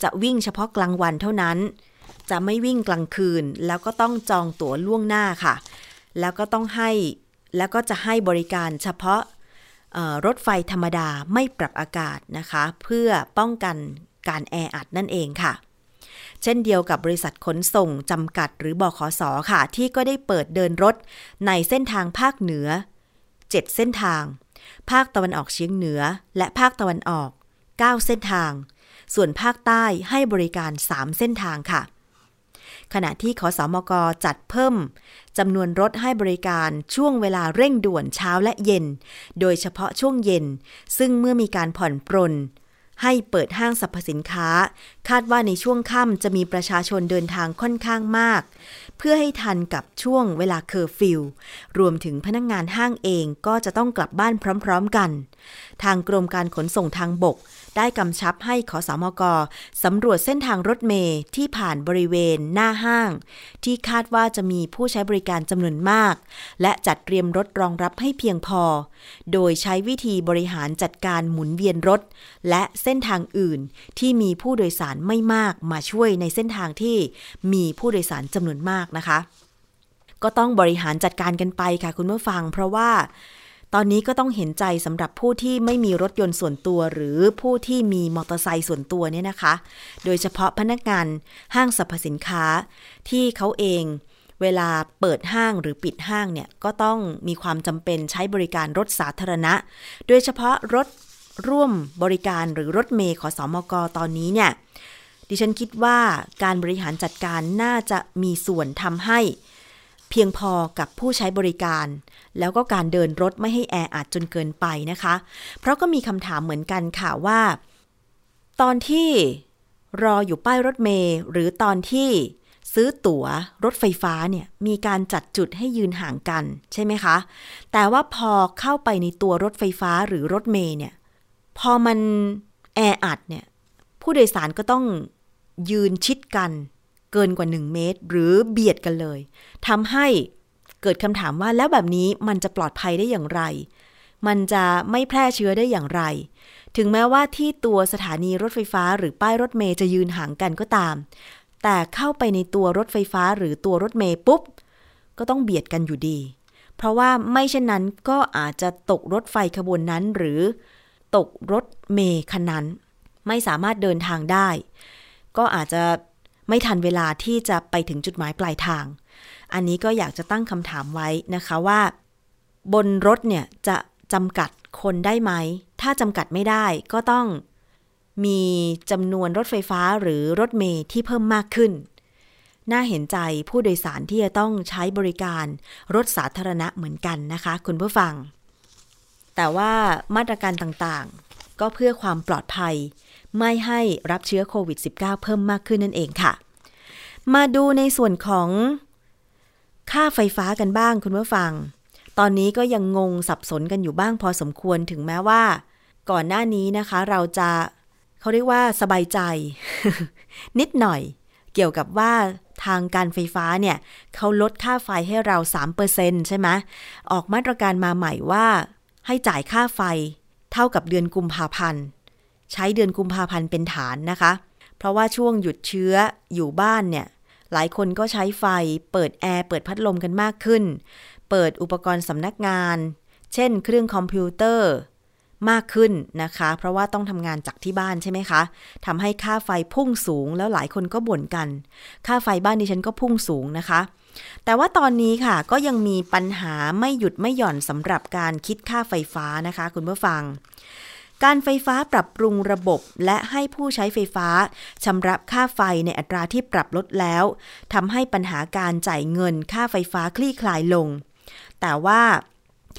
จะวิ่งเฉพาะกลางวันเท่านั้น จะไม่วิ่งกลางคืน แล้วก็ต้องจองตั๋วล่วงหน้าค่ะ แล้วก็ต้องให้ แล้วก็จะให้บริการเฉพาะ รถไฟธรรมดาไม่ปรับอากาศนะคะ เพื่อป้องกันการแออัดนั่นเองค่ะ เช่นเดียวกับบริษัทขนส่งจำกัดหรือบขสค่ะ ที่ก็ได้เปิดเดินรถในเส้นทางภาคเหนือ 7 เส้นทาง ภาคตะวันออกเฉียงเหนือ และภาคตะวันออก 9 เส้นทาง ส่วนภาคใต้ให้บริการ 3 เส้นทางค่ะ ขณะที่ขอสอมกจัดเพิ่มจำนวนรถให้บริการช่วงเวลาเร่งด่วนเช้าและเย็น โดยเฉพาะช่วงเย็น ซึ่งเมื่อมีการผ่อนปรนให้เปิดห้างสรรพสินค้า คาดว่าในช่วงค่ำจะมีประชาชนเดินทางค่อนข้างมาก เพื่อให้ทันกับช่วงเวลาเคอร์ฟิวรวมถึงพนักงานห้างเองก็จะต้องกลับบ้านพร้อม ๆ กันทางกรมการขนส่งทางบก ได้กำชับให้ขอสอมกสำรวจเส้นทางรถเมล์ที่ผ่านบริเวณหน้าห้าง ที่คาดว่าจะมีผู้ใช้บริการจำนวนมาก และจัดเตรียมรถรองรับให้เพียงพอ โดยใช้วิธีบริหารจัดการหมุนเวียนรถ และเส้นทางอื่นที่มีผู้โดยสารไม่มากมาช่วยในเส้นทางที่มีผู้โดยสารจำนวนมากนะคะ ก็ต้องบริหารจัดการกันไปค่ะคุณผู้ฟัง เพราะว่า ตอนนี้ก็ต้องเห็นใจสำหรับผู้ที่ไม่มีรถยนต์ส่วนตัวหรือผู้ที่มีมอเตอร์ไซค์ส่วนตัวเนี่ยนะคะ โดยเฉพาะพนักงานห้างสรรพสินค้าที่เขาเองเวลาเปิดห้างหรือปิดห้างเนี่ยก็ต้องมีความจำเป็นใช้บริการรถสาธารณะ โดยเฉพาะรถร่วมบริการหรือรถเมย์ขอสอมกตอนนี้เนี่ยดิฉันคิดว่าการบริหารจัดการน่าจะมีส่วนทำให้ เพียงพอกับผู้ใช้บริการ แล้วก็การเดินรถไม่ให้แออัดจนเกินไปนะคะ เพราะก็มีคำถามเหมือนกันค่ะว่า ตอนที่รออยู่ป้ายรถเมล์หรือตอนที่ซื้อตั๋วรถไฟฟ้าเนี่ยมีการจัดจุดให้ยืนห่างกันใช่ไหมคะ แต่ว่าพอเข้าไปในตัวรถไฟฟ้าหรือรถเมล์เนี่ยพอมันแออัดเนี่ยผู้โดยสารก็ต้องยืนชิดกัน เกินกว่า 1 เมตร หรือเบียดกันเลยทำให้เกิดคำถามว่าแล้วแบบนี้มันจะปลอดภัยได้อย่างไร มันจะไม่แพร่เชื้อได้อย่างไร ถึงแม้ว่าที่ตัวสถานีรถไฟฟ้าหรือป้ายรถเมย์จะยืนห่างกันก็ตาม แต่เข้าไปในตัวรถไฟฟ้าหรือตัวรถเมย์ปุ๊บ ก็ต้องเบียดกันอยู่ดี เพราะว่าไม่เช่นนั้นก็อาจจะตกรถไฟขบวนนั้นหรือ ตกรถเมย์คันนั้น ไม่สามารถเดินทางได้ ก็อาจจะ ไม่ทันเวลาที่จะไปถึงจุดหมายปลายทาง อันนี้ก็อยากจะตั้งคำถามไว้นะคะว่า บนรถเนี่ยจะจำกัดคนได้ไหม ถ้าจำกัดไม่ได้ก็ต้องมีจำนวนรถไฟฟ้าหรือรถเมล์ที่เพิ่มมากขึ้น น่าเห็นใจผู้โดยสารที่จะต้องใช้บริการรถสาธารณะเหมือนกันนะคะ คุณผู้ฟัง แต่ว่ามาตรการต่างๆ ก็เพื่อความปลอดภัย ไม่ให้รับเชื้อโควิด -19 เพิ่มมากขึ้นนั่นเองค่ะ มาดูในส่วนของค่าไฟฟ้ากันบ้างคุณผู้ฟัง ตอนนี้ก็ยังงงสับสนกันอยู่บ้างพอสมควรถึงแม้ว่า ก่อนหน้านี้นะคะ เราจะเขาเรียกว่าสบายใจ นิดหน่อย เกี่ยวกับว่าทางการไฟฟ้าเนี่ยเขาลดค่าไฟให้เรา 3%ใช่ไหมออกมาตรการมาใหม่ว่า ให้จ่ายค่าไฟเท่ากับเดือนกุมภาพันธ์ ใช้เดือนกุมภาพันธ์เป็นฐานนะคะ เพราะว่าช่วงหยุดเชื้ออยู่บ้านเนี่ย หลายคนก็ใช้ไฟ เปิดแอร์ เปิดพัดลมกันมากขึ้น เปิดอุปกรณ์สำนักงาน เช่น เครื่องคอมพิวเตอร์มากขึ้นนะคะ เพราะว่าต้องทำงานจากที่บ้านใช่ไหมคะทำให้ค่าไฟพุ่งสูงแล้วหลายคนก็บ่นกัน ค่าไฟบ้านดิฉันก็พุ่งสูงนะคะ แต่ว่าตอนนี้ค่ะก็ยังมีปัญหาไม่หยุดไม่หย่อนสำหรับการคิดค่าไฟฟ้านะคะ คุณผู้ฟัง การไฟฟ้าปรับปรุงระบบ และให้ผู้ใช้ไฟฟ้าชำระค่าไฟในอัตราที่ปรับลดแล้วทำให้ปัญหาการจ่ายเงินค่าไฟฟ้าคลี่คลายลง แต่ว่า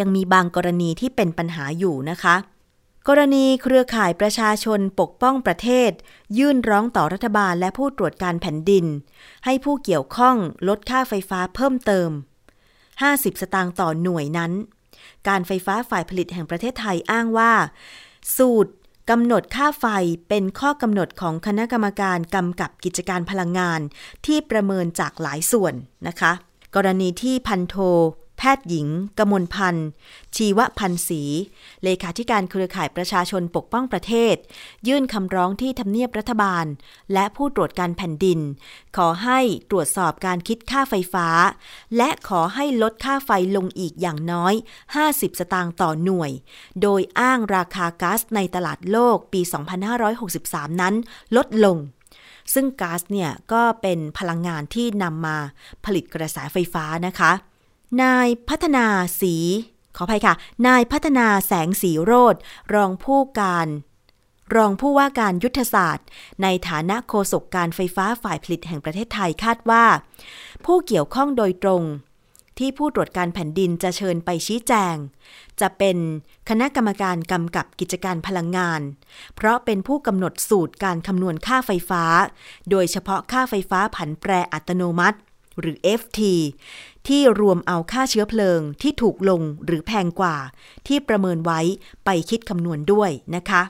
ยังมีบางกรณีที่เป็นปัญหาอยู่นะคะ กรณีเครือข่ายประชาชนปกป้องประเทศ ยื่นร้องต่อรัฐบาลและผู้ตรวจการแผ่นดิน ให้ผู้เกี่ยวข้องลดค่าไฟฟ้าเพิ่มเติม 50 สตางค์ต่อหน่วยนั้น การไฟฟ้าฝ่ายผลิตแห่งประเทศไทยอ้างว่า สูตรกำหนดค่าไฟเป็นข้อกำหนดของคณะกรรมการกำกับกิจการพลังงานที่ประเมินจากหลายส่วนนะคะ กรณีที่พันโท แพทย์หญิง กมลพันธ์ ชีวพันธ์ศรีเลขาธิการเครือข่ายประชาชนปกป้องประเทศ ยื่นคำร้องที่ทำเนียบรัฐบาล และผู้ตรวจการแผ่นดิน ขอให้ตรวจสอบการคิดค่าไฟฟ้า และขอให้ลดค่าไฟลงอีกอย่างน้อย 50 สตางค์ต่อหน่วย โดยอ้างราคาก๊าซในตลาดโลกปี 2563 นั้นลดลงซึ่งก๊าซเนี่ยก็เป็นพลังงานที่นำมาผลิตกระแสไฟฟ้านะคะ นายพัฒนาสี ขออภัยค่ะ นายพัฒนาแสงสีโรดรองผู้การ รองผู้ว่าการยุทธศาสตร์ ในฐานะโฆษกการไฟฟ้าฝ่ายผลิตแห่งประเทศไทยคาดว่า ผู้เกี่ยวข้องโดยตรง ที่ผู้ตรวจการแผ่นดินจะเชิญไปชี้แจง จะเป็นคณะกรรมการกำกับกิจการพลังงาน เพราะเป็นผู้กำหนดสูตรการคำนวณค่าไฟฟ้า โดยเฉพาะค่าไฟฟ้าผันแปรอัตโนมัติหรือ FT ที่รวมเอาค่าเชื้อเพลิงที่ถูกลงหรือแพงกว่า ที่ประเมินไว้ไปคิดคำนวณด้วยนะคะ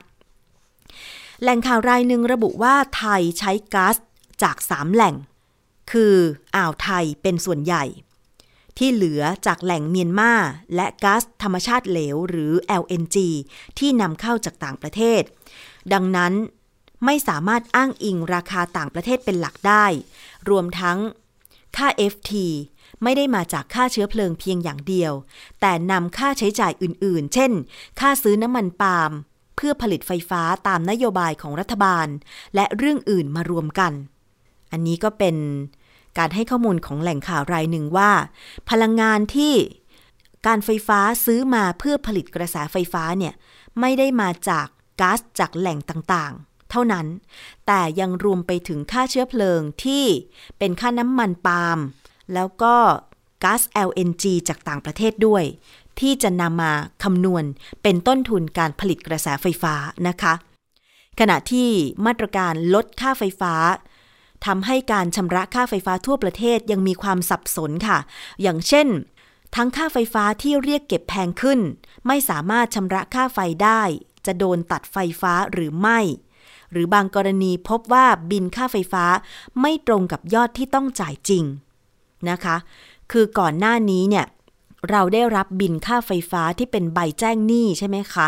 แหล่งข่าวรายหนึ่งระบุว่าไทยใช้ก๊าซจาก 3 แหล่ง คืออ่าวไทยเป็นส่วนใหญ่ ที่เหลือจากแหล่งเมียนมาและก๊าซธรรมชาติเหลวหรือ LNG ที่นำเข้าจากต่างประเทศ ดังนั้นไม่สามารถอ้างอิงราคาต่างประเทศเป็นหลักได้ รวมทั้งค่า FT ไม่ได้มาจากค่าเชื้อเพลิงเพียงอย่างเดียว แต่นำค่าใช้จ่ายอื่นๆ เช่น ค่าซื้อน้ำมันปาล์มเพื่อผลิตไฟฟ้าตามนโยบายของรัฐบาล และเรื่องอื่นมารวมกัน อันนี้ก็เป็นการให้ข้อมูลของแหล่งข่าวรายหนึ่งว่า พลังงานที่การไฟฟ้าซื้อมาเพื่อผลิตกระแสไฟฟ้าเนี่ยไม่ได้มาจากก๊าซจากแหล่งต่างๆ เท่านั้น แต่ยังรวมไปถึงค่าเชื้อเพลิงที่เป็นค่าน้ำมันปาล์ม แล้วก็ก๊าซ LNG จากต่างประเทศด้วย ที่จะนำมาคำนวณเป็นต้นทุนการผลิตกระแสไฟฟ้านะคะ ขณะที่มาตรการลดค่าไฟฟ้าทำให้การชำระค่าไฟฟ้าทั่วประเทศยังมีความสับสนค่ะ อย่างเช่น ทั้งค่าไฟฟ้าที่เรียกเก็บแพงขึ้น ไม่สามารถชำระค่าไฟได้ จะโดนตัดไฟฟ้าหรือไม่ หรือบางกรณีพบว่าบินค่าไฟฟ้าไม่ตรงกับยอดที่ต้องจ่ายจริง นะคะ คือก่อนหน้านี้เนี่ยเราได้รับบินค่าไฟฟ้าที่เป็นใบแจ้งหนี้ใช่ไหมคะ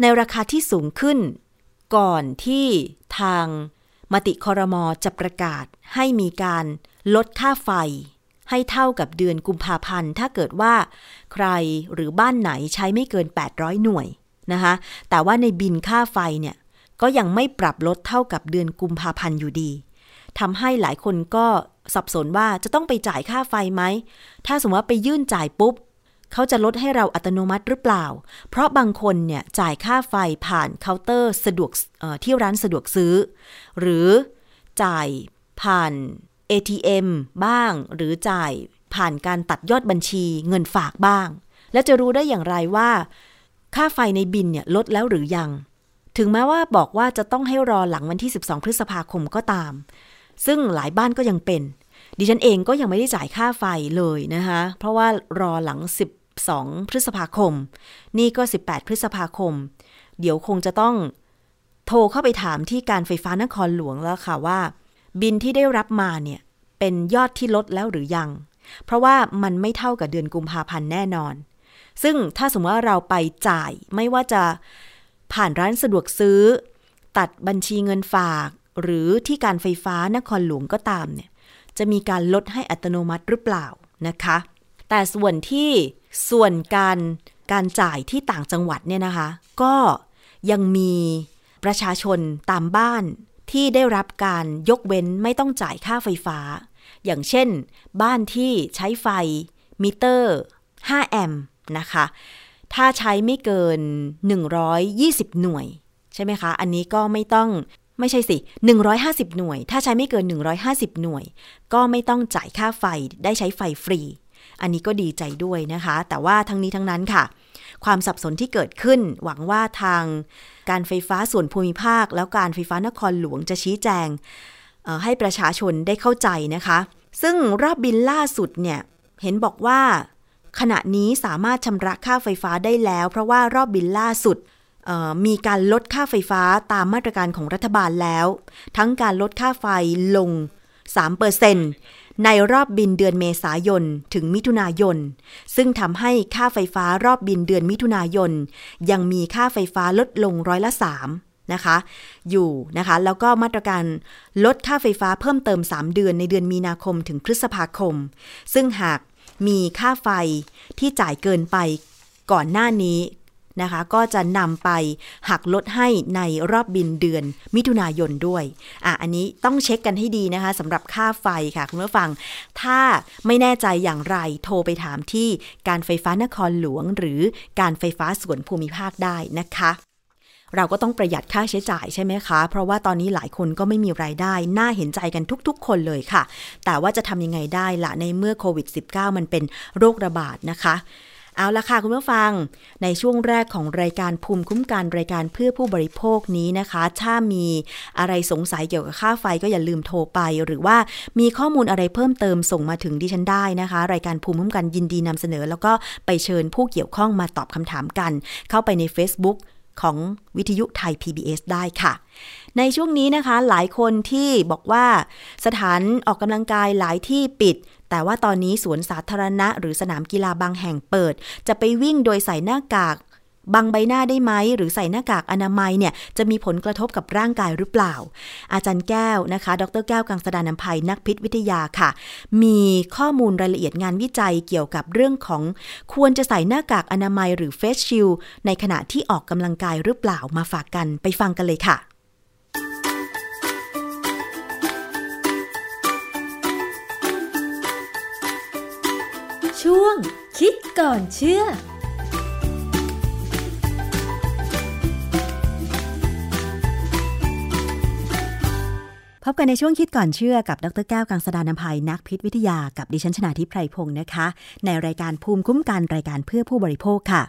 ในราคาที่สูงขึ้น ก่อนที่ทางมติคอรมอจะประกาศให้มีการลดค่าไฟ ให้เท่ากับเดือนกุมภาพันธ์ ถ้าเกิดว่าใครหรือบ้านไหนใช้ไม่เกิน 800 หน่วยนะคะแต่ว่าในบินค่าไฟเนี่ยก็ยังไม่ปรับลดเท่ากับเดือนกุมภาพันธ์อยู่ดีทำให้หลายคนก็ สับสนว่าจะต้องไปจ่ายค่าไฟไหม ถ้าสมมติว่าไปยื่นจ่ายปุ๊บ เขาจะลดให้เราอัตโนมัติหรือเปล่า เพราะบางคนเนี่ยจ่ายค่าไฟผ่านเคาน์เตอร์สะดวกที่ร้านสะดวกซื้อ หรือจ่ายผ่าน ATM บ้าง หรือจ่ายผ่านการตัดยอดบัญชีเงินฝากบ้าง และจะรู้ได้อย่างไรว่า ค่าไฟในบินเนี่ยลดแล้วหรือยัง ถึงแม้ว่าบอกว่าจะต้องให้รอหลังวันที่ 12 พฤษภาคมก็ตาม ซึ่งหลายบ้านก็ยังเป็น ดิฉันเองก็ยังไม่ได้จ่ายค่าไฟเลยนะคะเพราะว่ารอหลัง 12 พฤษภาคม นี่ก็ 18 พฤษภาคม เดี๋ยวคงจะต้องโทรเข้าไปถามที่การไฟฟ้านครหลวงแล้วค่ะว่า บินที่ได้รับมาเนี่ยเป็นยอดที่ลดแล้วหรือยัง เพราะว่ามันไม่เท่ากับเดือนกุมภาพันธ์แน่นอน ซึ่งถ้าสมมติว่าเราไปจ่ายไม่ว่าจะผ่านร้านสะดวกซื้อ ตัดบัญชีเงินฝาก หรือที่การไฟฟ้านครหลวงก็ตามเนี่ยจะมีการลดให้อัตโนมัติหรือเปล่านะคะ แต่ส่วนที่ส่วนการการจ่ายที่ต่างจังหวัดเนี่ยนะคะ ก็ยังมีประชาชนตามบ้านที่ได้รับการยกเว้นไม่ต้องจ่ายค่าไฟฟ้า อย่างเช่น บ้านที่ใช้ไฟมิเตอร์ 5 แอมป์นะคะ ถ้าใช้ไม่เกิน 120 หน่วย ใช่ไหมคะ อันนี้ก็ไม่ต้อง ไม่ใช่สิ 150 หน่วย ถ้าใช้ไม่เกิน 150 หน่วย ก็ไม่ต้องจ่ายค่าไฟได้ใช้ไฟฟรี อันนี้ก็ดีใจด้วยนะคะ แต่ว่าทั้งนี้ทั้งนั้นค่ะ ความสับสนที่เกิดขึ้น หวังว่าทางการไฟฟ้าส่วนภูมิภาค แล้วการไฟฟ้านครหลวงจะชี้แจงให้ประชาชนได้เข้าใจนะคะ ซึ่งรอบบินล่าสุดเนี่ยเห็นบอกว่า ขณะนี้สามารถชำระค่าไฟฟ้าได้แล้ว เพราะว่ารอบบินล่าสุด มีการลดค่าไฟฟ้าตามมาตรการของรัฐบาลแล้ว ทั้งการลดค่าไฟลง 3%ในรอบบินเดือนเมษายนถึงมิถุนายน ซึ่งทำให้ค่าไฟฟ้ารอบบินเดือนมิถุนายน ยังมีค่าไฟฟ้าลดลงร้อยละ 3 นะคะ อยู่นะคะ แล้วก็มาตรการลดค่าไฟฟ้าเพิ่มเติม 3 เดือนในเดือนมีนาคมถึงพฤษภาคม ซึ่งหากมีค่าไฟที่จ่ายเกินไปก่อนหน้านี้ นะคะ ก็จะนำไปหักลดให้ในรอบบินเดือนมิถุนายนด้วย อะ อันนี้ต้องเช็คกันให้ดีนะคะสำหรับค่าไฟค่ะ คุณผู้ฟัง ถ้าไม่แน่ใจอย่างไรโทรไปถามที่การไฟฟ้านครหลวง หรือการไฟฟ้าส่วนภูมิภาคได้นะคะเราก็ต้องประหยัดค่าใช้จ่ายใช่ไหมคะ เพราะว่าตอนนี้หลายคนก็ไม่มีไรายได้ น่าเห็นใจกันทุกๆ คนเลยค่ะ แต่ว่าจะทำยังไงได้ละในเมื่อโควิด -19 มันเป็นโรคระบาดนะคะ เอาละค่ะคุณผู้ฟัง ในช่วงแรกของรายการภูมิคุ้มกันรายการเพื่อผู้บริโภคนี้นะคะ ถ้ามีอะไรสงสัยเกี่ยวกับค่าไฟก็อย่าลืมโทรไป หรือว่ามีข้อมูลอะไรเพิ่มเติมส่งมาถึงดิฉันได้นะคะ รายการภูมิคุ้มกันยินดีนำเสนอ แล้วก็ไปเชิญผู้เกี่ยวข้องมาตอบคำถามกัน เข้าไปใน Facebook ของวิทยุไทย PBS ได้ค่ะ ในช่วงนี้นะคะ หลายคนที่บอกว่าสถานออกกำลังกายหลายที่ปิด แต่ว่าตอนนี้สวนสาธารณะ หรือสนามกีฬาบางแห่งเปิด จะไปวิ่งโดยใส่หน้ากาก บังใบหน้าได้ไหม หรือใส่หน้ากากอนามัยเนี่ยจะมีผลกระทบกับร่างกายหรือเปล่า อาจารย์แก้วนะคะ ดรแก้วกังสดานนภัยนักพิษวิทยาค่ะ มีข้อมูลรายละเอียดงานวิจัยเกี่ยวกับเรื่องของ ควรจะใส่หน้ากากอนามัยหรือเฟสชิลในขณะที่ออกกำลังกายหรือเปล่ามาฝากกันไปฟังกันเลยค่ะช่วงคิดก่อนเชื่อ พบกันในช่วงคิดก่อนเชื่อกับดรแก้วกังสดานนภัยนักพิษวิทยากับดิฉันชนาทิพไพรพงศ์นะคะ ในรายการภูมิคุ้มกันรายการเพื่อผู้บริโภคค่ะ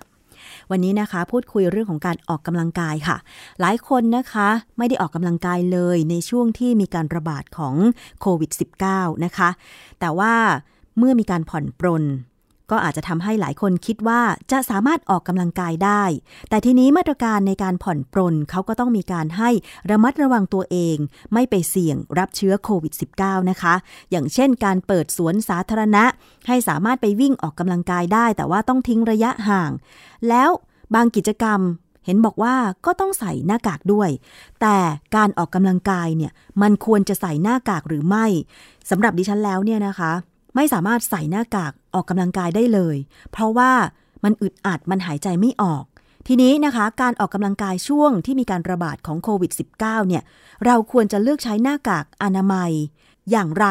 วันนี้นะคะพูดคุยเรื่องของการออกกำลังกายค่ะ หลายคนนะคะไม่ได้ออกกำลังกายเลยในช่วงที่มีการระบาดของโควิด -19 นะคะ แต่ว่าเมื่อมีการผ่อนปรน ก็อาจจะทำให้หลายคนคิดว่าจะสามารถออกกำลังกายได้ แต่ทีนี้มาตรการในการผ่อนปรนเขาก็ต้องมีการให้ระมัดระวังตัวเอง ไม่ไปเสี่ยงรับเชื้อโควิด -19 นะคะ อย่างเช่นการเปิดสวนสาธารณะ ให้สามารถไปวิ่งออกกำลังกายได้ แต่ว่าต้องทิ้งระยะห่าง แล้วบางกิจกรรมเห็นบอกว่าก็ต้องใส่หน้ากากด้วย แต่การออกกำลังกายเนี่ยมันควรจะใส่หน้ากากหรือไม่สำหรับดิฉันแล้วเนี่ยนะคะ ไม่สามารถใส่หน้ากาก ออกกำลังกายได้เลย เพราะว่ามันอึดอัดมันหายใจไม่ออก ทีนี้นะคะ การออกกำลังกายช่วงที่มีการระบาดของโควิด -19 เนี่ย เราควรจะเลือกใช้หน้ากากอนามัย อย่างไร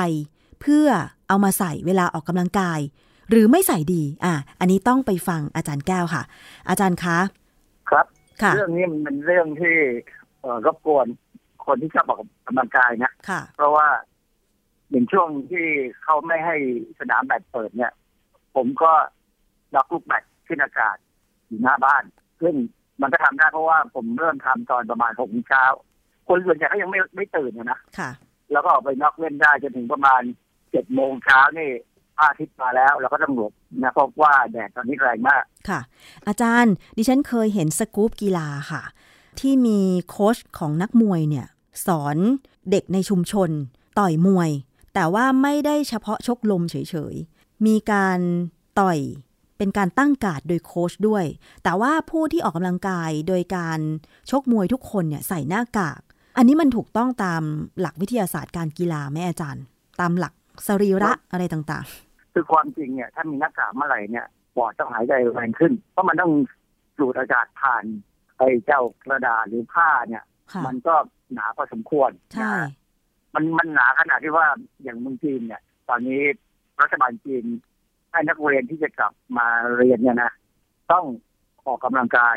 เพื่อเอามาใส่เวลาออกกำลังกาย หรือไม่ใส่ดี อะ อันนี้ต้องไปฟังอาจารย์แก้วค่ะ อาจารย์คะ ครับค่ะเรื่องนี้มันเป็นเรื่องที่เอ่อรบกวนคนที่ชอบออกกำลังกายนะค่ะเพราะว่าอย่างช่วงที่เขาไม่ให้สนามแบดเปิดเนี่ย ผมก็ล็อกลูกแบดขึ้นอากาศอยู่หน้าบ้าน ซึ่งมันก็ทำได้เพราะว่าผมเริ่มทำตอนประมาณหกโมงเช้า คนส่วนใหญ่ก็ยังไม่ไม่ตื่นนะค่ะ แล้วก็ออกไปน็อกเล่นได้จนถึงประมาณเจ็ดโมงเช้านี่พระอาทิตย์มาแล้วเราก็ต้องหลบนะเพราะว่าแดดตอนนี้แรงมากค่ะ อาจารย์ ดิฉันเคยเห็นสกู๊ปกีฬาค่ะ ที่มีโค้ชของนักมวยเนี่ย สอนเด็กในชุมชน ต่อยมวย แต่ว่าไม่ได้เฉพาะชกลมเฉยๆ มีการต่อยเป็นการตั้งการ์ดโดยโค้ชด้วย แต่ว่าผู้ที่ออกกำลังกายโดยการชกมวยทุกคนเนี่ยใส่หน้ากาก อันนี้มันถูกต้องตามหลักวิทยาศาสตร์การกีฬาไหมอาจารย์ ตามหลักสรีระอะไรต่างคือความจริงเนี่ยถ้ามีหน้ากากเมื่อไหร่เนี่ยปอดต้องหายใจแรงขึ้น เพราะมันต้องสูดอากาศผ่านไอ้เจ้ากระดาษหรือผ้าเนี่ยๆค่ะมันก็หนาพอสมควรใช่นะฮะมันมันหนาขนาดที่ว่าอย่างเมืองจีนเนี่ย ตอนนี้ รัฐบาลจีนให้นักเรียนที่จะกลับมาเรียนเนี่ยนะต้องออกกำลังกาย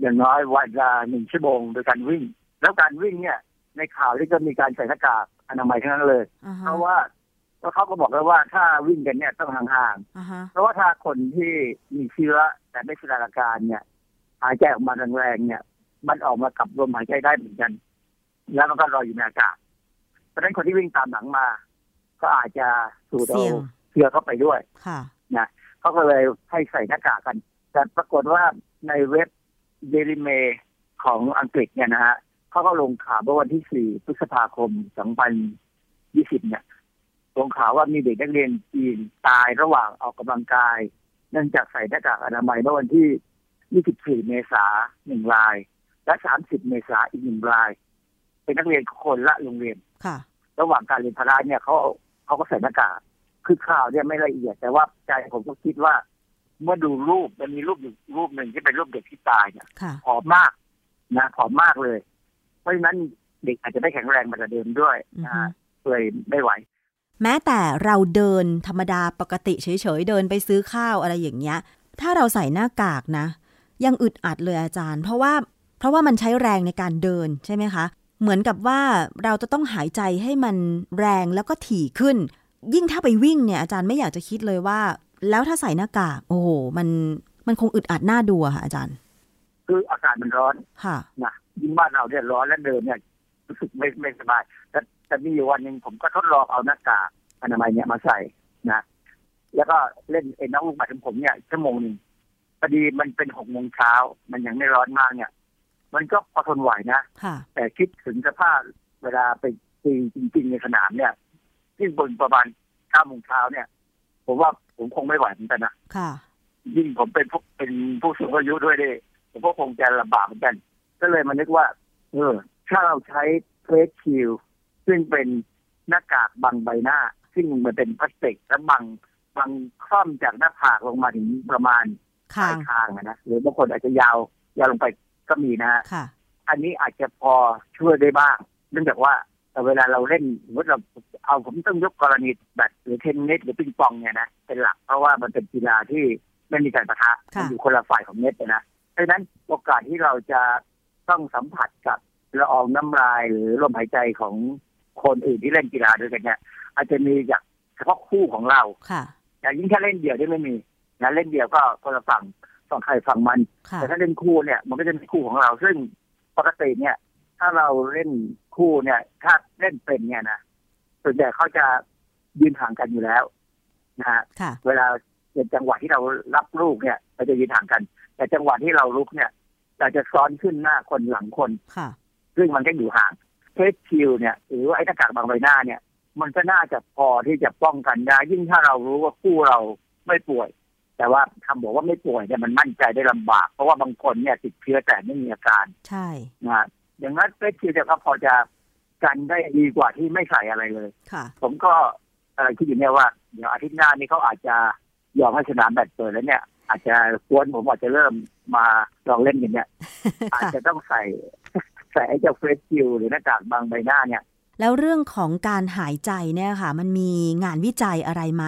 อย่างน้อยวันละหนึ่งชั่วโมงโดยการวิ่ง แล้วการวิ่งเนี่ย ในข่าวที่ก็มีการใส่หน้ากากอนามัยทั้งนั้นเลยอ่าเพฮะราะว่าเพราะเขาก็บอกแล้วว่าถ้าวิ่งกันเนี่ยต้องห่างๆอ่าฮะเพราะว่าถ้าคนที่มีเชื้อแต่ไม่แสดงอาการเนี่ย หายใจออกมาแรงๆเนี่ย มันออกมากับลมหายใจได้เหมือนกัน แล้วมันก็ลอยอยู่ในอากาศเพราะฉะนั้นคนที่วิ่งตามหลังมา ก็อาจจะสูดเอาเสี่ยงเชื้อเข้าไปด้วยค่ะเขาก็เลยให้ใส่หน้ากากกัน แต่ปรากฏว่าในเว็บเดลิเมของอังกฤษเนี่ยนะฮะเขาก็ลงข่าวเมื่อวันที่ 4 พฤษภาคม 2020 เนี่ยลงข่าวว่ามีเด็กนักเรียนจีนตายระหว่างออกกำลังกาย เนื่องจากใส่หน้ากากอนามัยเมื่อวันที่ 24 เมษายนหนึ่งราย และ 30 เมษายนอีกหนึ่งราย เป็นนักเรียนคนละโรงเรียน ค่ะ ระหว่างการเรียนพละเนี่ยเขาเขาก็ใส่หน้ากาก คือข่าวเนี่ยไม่ละเอียด แต่ว่าใจผมก็คิดว่า เมื่อดูรูปมันมีรูปอยู่รูปหนึ่งที่เป็นรูปเด็กที่ตายเนี่ยค่ะผอมมากนะผอมมากเลย เพราะฉะนั้นเด็กอาจจะไม่แข็งแรงเหมาแต่เดิมด้วยนะฮะเลยไม่ไหว แม้แต่เราเดินธรรมดาปกติเฉยๆเดินไปซื้อข้าวอะไรอย่างเงี้ย ถ้าเราใส่หน้ากากนะ ยังอึดอัดเลยอาจารย์ เพราะว่าเพราะว่ามันใช้แรงในการเดินใช่ไหมคะ เหมือนกับว่าเราจะต้องหายใจให้มันแรงแล้วก็ถี่ขึ้น ยิ่งถ้าไปวิ่งเนี่ยอาจารย์ไม่อยากจะคิดเลยว่า แล้วถ้าใส่หน้ากาก โอ้โห มันมันคงอึดอัดหน้าดูอะค่ะอาจารย์ คืออากาศมันร้อนค่ะนะยิ่งบ้านเราเนี่ยร้อนและเดินเนี่ยรู้สึกไม่ไม่สบายแต่แต่มีอยู่วันหนึ่งผมก็ทดลองเอาหน้ากากอนามัยเนี่ยมาใส่นะแล้วก็เล่นเอ็นน้องลูกหมายถึงผมเนี่ยชั่วโมงหนึ่งพอดีมันเป็นหกโมงเช้ามันยังไม่ร้อนมากเนี่ย มันก็พอทนไหวนะค่ะแต่คิดถึงสภาพเวลาไปตีจริงๆในสนามเนี่ย ที่บนประมาณเก้าโมงเช้าเนี่ย ผมว่าผมคงไม่ไหวเหมือนกันนะค่ะ ยิ่งผมเป็นผู้เป็นผู้สูงอายุด้วยดิผมก็คงจะลำบากเหมือนกัน ก็เลยมานึกว่า เออ ถ้าเราใช้เฟสชิลซึ่งเป็นหน้ากากบังใบหน้า ซึ่งมันเป็นพลาสติกและบังบังคล่อมจากหน้าผากลงมาถึงประมาณปค่ะลายคางอะนะหรือบางคนอาจจะยาวยาวลงไปก็มีนะฮะค่ะอันนี้อาจจะพอช่วยได้บ้าง เนื่องจากว่า แต่เวลาเราเล่นสมมติเราเอาผมต้องยกกรณีแบดหรือเทนนิสหรือปิงปองเนี่ยนะเป็นหลักเพราะว่ามันเป็นกีฬาที่ไม่มีการปะทะค่ะมันอยู่คนละฝ่ายของเน็ตเลยนะดังนั้นโอกาสที่เราจะต้องสัมผัสกับละอองน้ำลายหรือลมหายใจของคนอื่นที่เล่นกีฬาด้วยกันเนี่ยอาจจะมีจากเฉพาะคู่ของเราค่ะแต่ยิ่งถ้าเล่นเดี่ยวได้ไม่มีนะเล่นเดี่ยวก็คนละฝั่งฝั่งใครฝั่งมันค่ะแต่ถ้าเล่นคู่เนี่ย มันก็จะมีคู่ของเราซึ่งปกติเนี่ย ถ้าเราเล่น คู่เนี่ย ถ้าเล่นเป็นเนี่ยนะส่วนใหญ่เขาจะยืนห่างกันอยู่แล้วนะฮะค่ะเวลาเป็นจังหวะที่เรารับลูกเนี่ยเราจะยืนห่างกัน แต่จังหวะที่เราลุกเนี่ยเราจะซ้อนขึ้นหน้าคนหลังคนค่ะซึ่งมันก็อยู่ห่างเฟสชิลเนี่ย หรือว่าไอ้หน้ากากบางใบหน้าเนี่ย มันก็น่าจะพอที่จะป้องกันได้ยิ่งถ้าเรารู้ว่าคู่เราไม่ป่วย แต่ว่าคำบอกว่าไม่ป่วยเนี่ยมันมั่นใจได้ลำบาก เพราะว่าบางคนเนี่ยติดเชื้อแต่ไม่มีอาการ ใช่นะฮะ อย่างนั้นเฟสชิลเนี่ยก็พอจะกันได้ดีกว่าที่ไม่ใส่อะไรเลยค่ะผมก็เอ่อคิดอยู่เนี่ยว่าเดี๋ยวอาทิตย์หน้านี้เขาอาจจะยอมให้สนามแบดเปิดแล้วเนี่ย อาจจะกวนผมอาจจะเริ่มมาลองเล่นกันเนี่ย อาจจะต้องใส่ใส่ไอ้เจ้าเฟสชิลหรือหน้ากากบางใบหน้าเนี่ยแล้วเรื่องของการหายใจเนี่ยค่ะ มันมีงานวิจัยอะไรไหม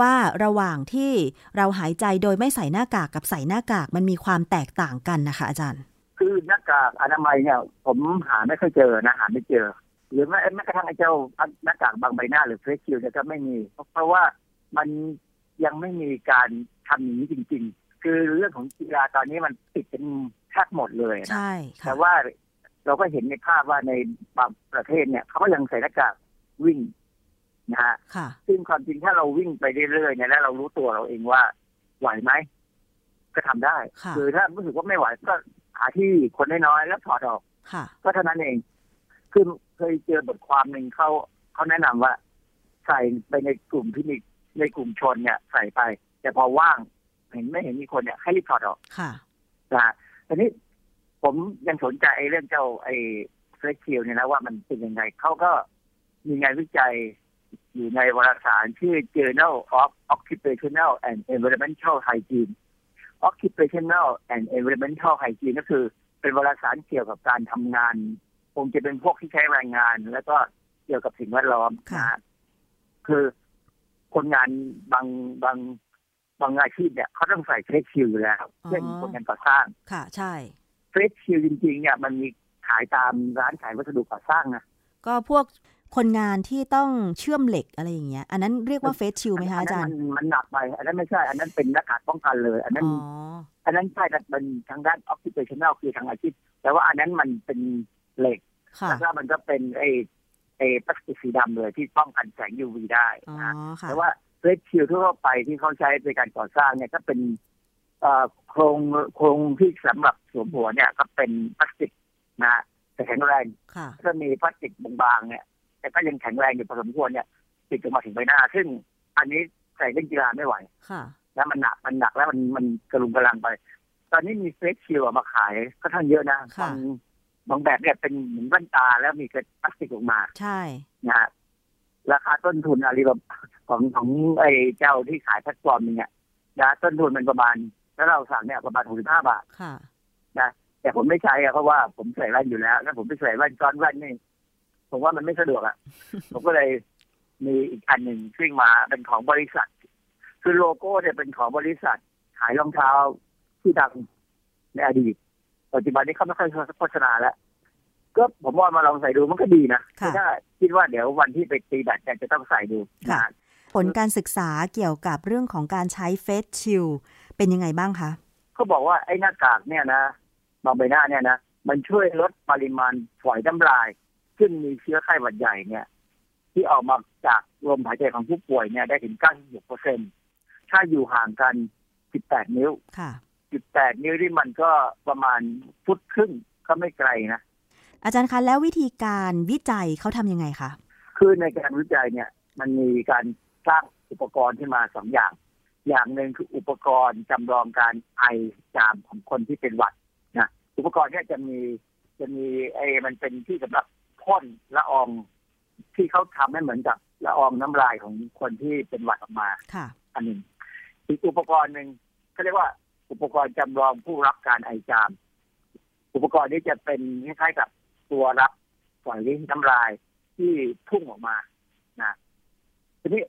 ว่าระหว่างที่เราหายใจโดยไม่ใส่หน้ากากกับใส่หน้ากากมันมีความแตกต่างกันนะคะอาจารย์ คือหน้ากากอนามัยเนี่ย ผมหาไม่ค่อยเจอนะหาไม่เจอ หรือแม้แม้กระทั่งไอ้เจ้าหน้ากากบางใบหน้าหรือเฟสชิลเนี่ยก็ไม่มี เพราะว่ามันยังไม่มีการทำอย่างนี้จริง ๆ คือเรื่องของกีฬาตอนนี้มันติดเป็นแทบหมดเลยนะใช่ค่ะแต่ว่าเราก็เห็นในภาพว่าในบางประเทศเนี่ยเขาก็ยังใส่หน้ากากวิ่งนะฮะค่ะซึ่งความจริงถ้าเราวิ่งไปเรื่อยๆเนี่ยแล้วเรารู้ตัวเราเองว่าไหวไหมก็ทำได้ค่ะอถ้ารู้สึกว่าไม่ไหวก็ หาที่คนน้อยๆแล้วถอดออกค่ะก็เท่านั้นเอง คือเคยเจอบทความหนึ่งเขาเขาแนะนำว่า ใส่ไปในกลุ่มที่มีในกลุ่มชนเนี่ย ใส่ไป แต่พอว่าง เห็นไม่เห็นมีคนเนี่ยให้รีบถอดออกค่ะนะฮะทีนี้ผมยังสนใจไอ้เรื่องเจ้าไอ้เฟสชิลเนี่ยนะว่ามันเป็นยังไงเขาก็มีงานวิจัยอยู่ในวารสารชื่อ Journal of Occupational and Environmental Hygiene Occupational and Environmental Hygiene ก็คือเป็นวารสารเกี่ยวกับการทำงาน คงจะเป็นพวกที่ใช้แรงงาน แล้วก็เกี่ยวกับสิ่งแวดล้อมค่ะนะฮะคือคนงานบางบางบางอาชีพเนี่ยเขาต้องใส่เฟสชิลอยู่แล้ว เช่นคนงานก่อสร้าง ค่ะ ใช่เฟสชิลจริงๆเนี่ยมันมีขายตามร้านขายวัสดุก่อสร้างนะก็พวก คนงานที่ต้องเชื่อมเหล็กอะไรอย่างเงี้ย อันนั้นเรียกว่าเฟสชิลไหมคะอาจารย์นนั้นมันมันหนักไป อันนั้นไม่ใช่ อันนั้นเป็นหน้ากากป้องกันเลย อันนั้นอ๋ออันนั้นใช่แต่เป็นทางด้าน occupational คือทางอาชีพ แต่ว่าอันนั้นมันเป็นเหล็กค่ะแล้วก็มันก็เป็นไอ้ไอ้พลาสติกสีดำเลยที่ป้องกันแสง UV ได้อ๋อนะค่ะแต่ว่าเฟสชิลทั่วไปที่เขาใช้ในการก่อสร้างเนี่ยก็เป็นเอ่อโครงโครงที่สำหรับสวมหัวเนี่ยก็เป็นพลาสติกนะแต่แข็งแรงค่ะถ้ามีพลาสติกบางๆเนี่ย แต่ก็ยังแข็งแรงอยู่พอสมควรเนี่ย ติดออกมาถึงใบหน้า ซึ่งอันนี้ใส่เล่นกีฬาไม่ไหวค่ะแล้วมันหนักมันหนักแล้วมันมันกระลุงกระลังไป ตอนนี้มีเฟสชิลมาขายก็ทั้งเยอะนะค่ะบางบางแบบเนี่ยเป็นเหมือนแว่นตาแล้วมีกระพลาสติกออกมา ใช่นะฮะราคาต้นทุนอาลีบาบาของของไอ้เจ้าที่ขายแพลตฟอร์มนึงเนี่ยนะต้นทุนมันประมาณแล้วเราสั่งเนี่ยประมาณหกสิบห้าบาทค่ะแต่ผมไม่ใช้อะเพราะว่าผมใส่แว่นอยู่แล้ว แล้วผมไปใส่แว่นซ้อนแว่นนี่ ผมว่ามันไม่สะดวกอะผมก็เลยมีอีกอันหนึ่งซึ่งมาเป็นของบริษัท คือโลโก้เนี่ยเป็นของบริษัท ขายรองเท้าที่ดังในอดีตปัจจุบันนี้เขาไม่ค่อยโฆษณาแล้ว ก็ผมว่ามาลองใส่ดูมันก็ดีนะค่ะถ้าคิดว่าเดี๋ยววันที่ไปตีแบดเนี่ยจะต้องใส่ดูนะค่ะผลการศึกษาเกี่ยวกับเรื่องของการใช้เฟสชิลเป็นยังไงบ้างคะเขาบอกว่าไอ้หน้ากากเนี่ยนะบางใบหน้าเนี่ยนะมันช่วยลดปริมาณฝอยน้ำลาย ซึ่งมีเชื้อไข้หวัดใหญ่เนี่ย ที่ออกมาจากลมหายใจของผู้ป่วยเนี่ยได้ถึง 96เปอร์เซ็นถ้าอยู่ห่างกัน 18 นิ้ว ค่ะ 18 นิ้วที่มันก็ประมาณฟุตครึ่งก็ไม่ไกลนะ อาจารย์คะแล้ววิธีการวิจัยเขาทำยังไงคะ คือในการวิจัยเนี่ย มันมีการสร้างอุปกรณ์ขึ้นมาสองอย่าง อย่างหนึ่งคืออุปกรณ์จำลองการไอจามของคนที่เป็นหวัดนะ อุปกรณ์เนี่ยจะมีจะมีไอ้มันเป็นที่สำหรับ พ่นละอองที่เขาทำให้เหมือนกับละอองน้ำลายของคนที่เป็นหวัดออกมาค่ะ อันหนึ่งอีกอุปกรณ์หนึ่งเขาเรียกว่า อุปกรณ์จำลองผู้รับการไอจาม อุปกรณ์นี้จะเป็นคล้ายๆกับตัวรับฝอยน้ำลายที่พุ่งออกมานะทีนี้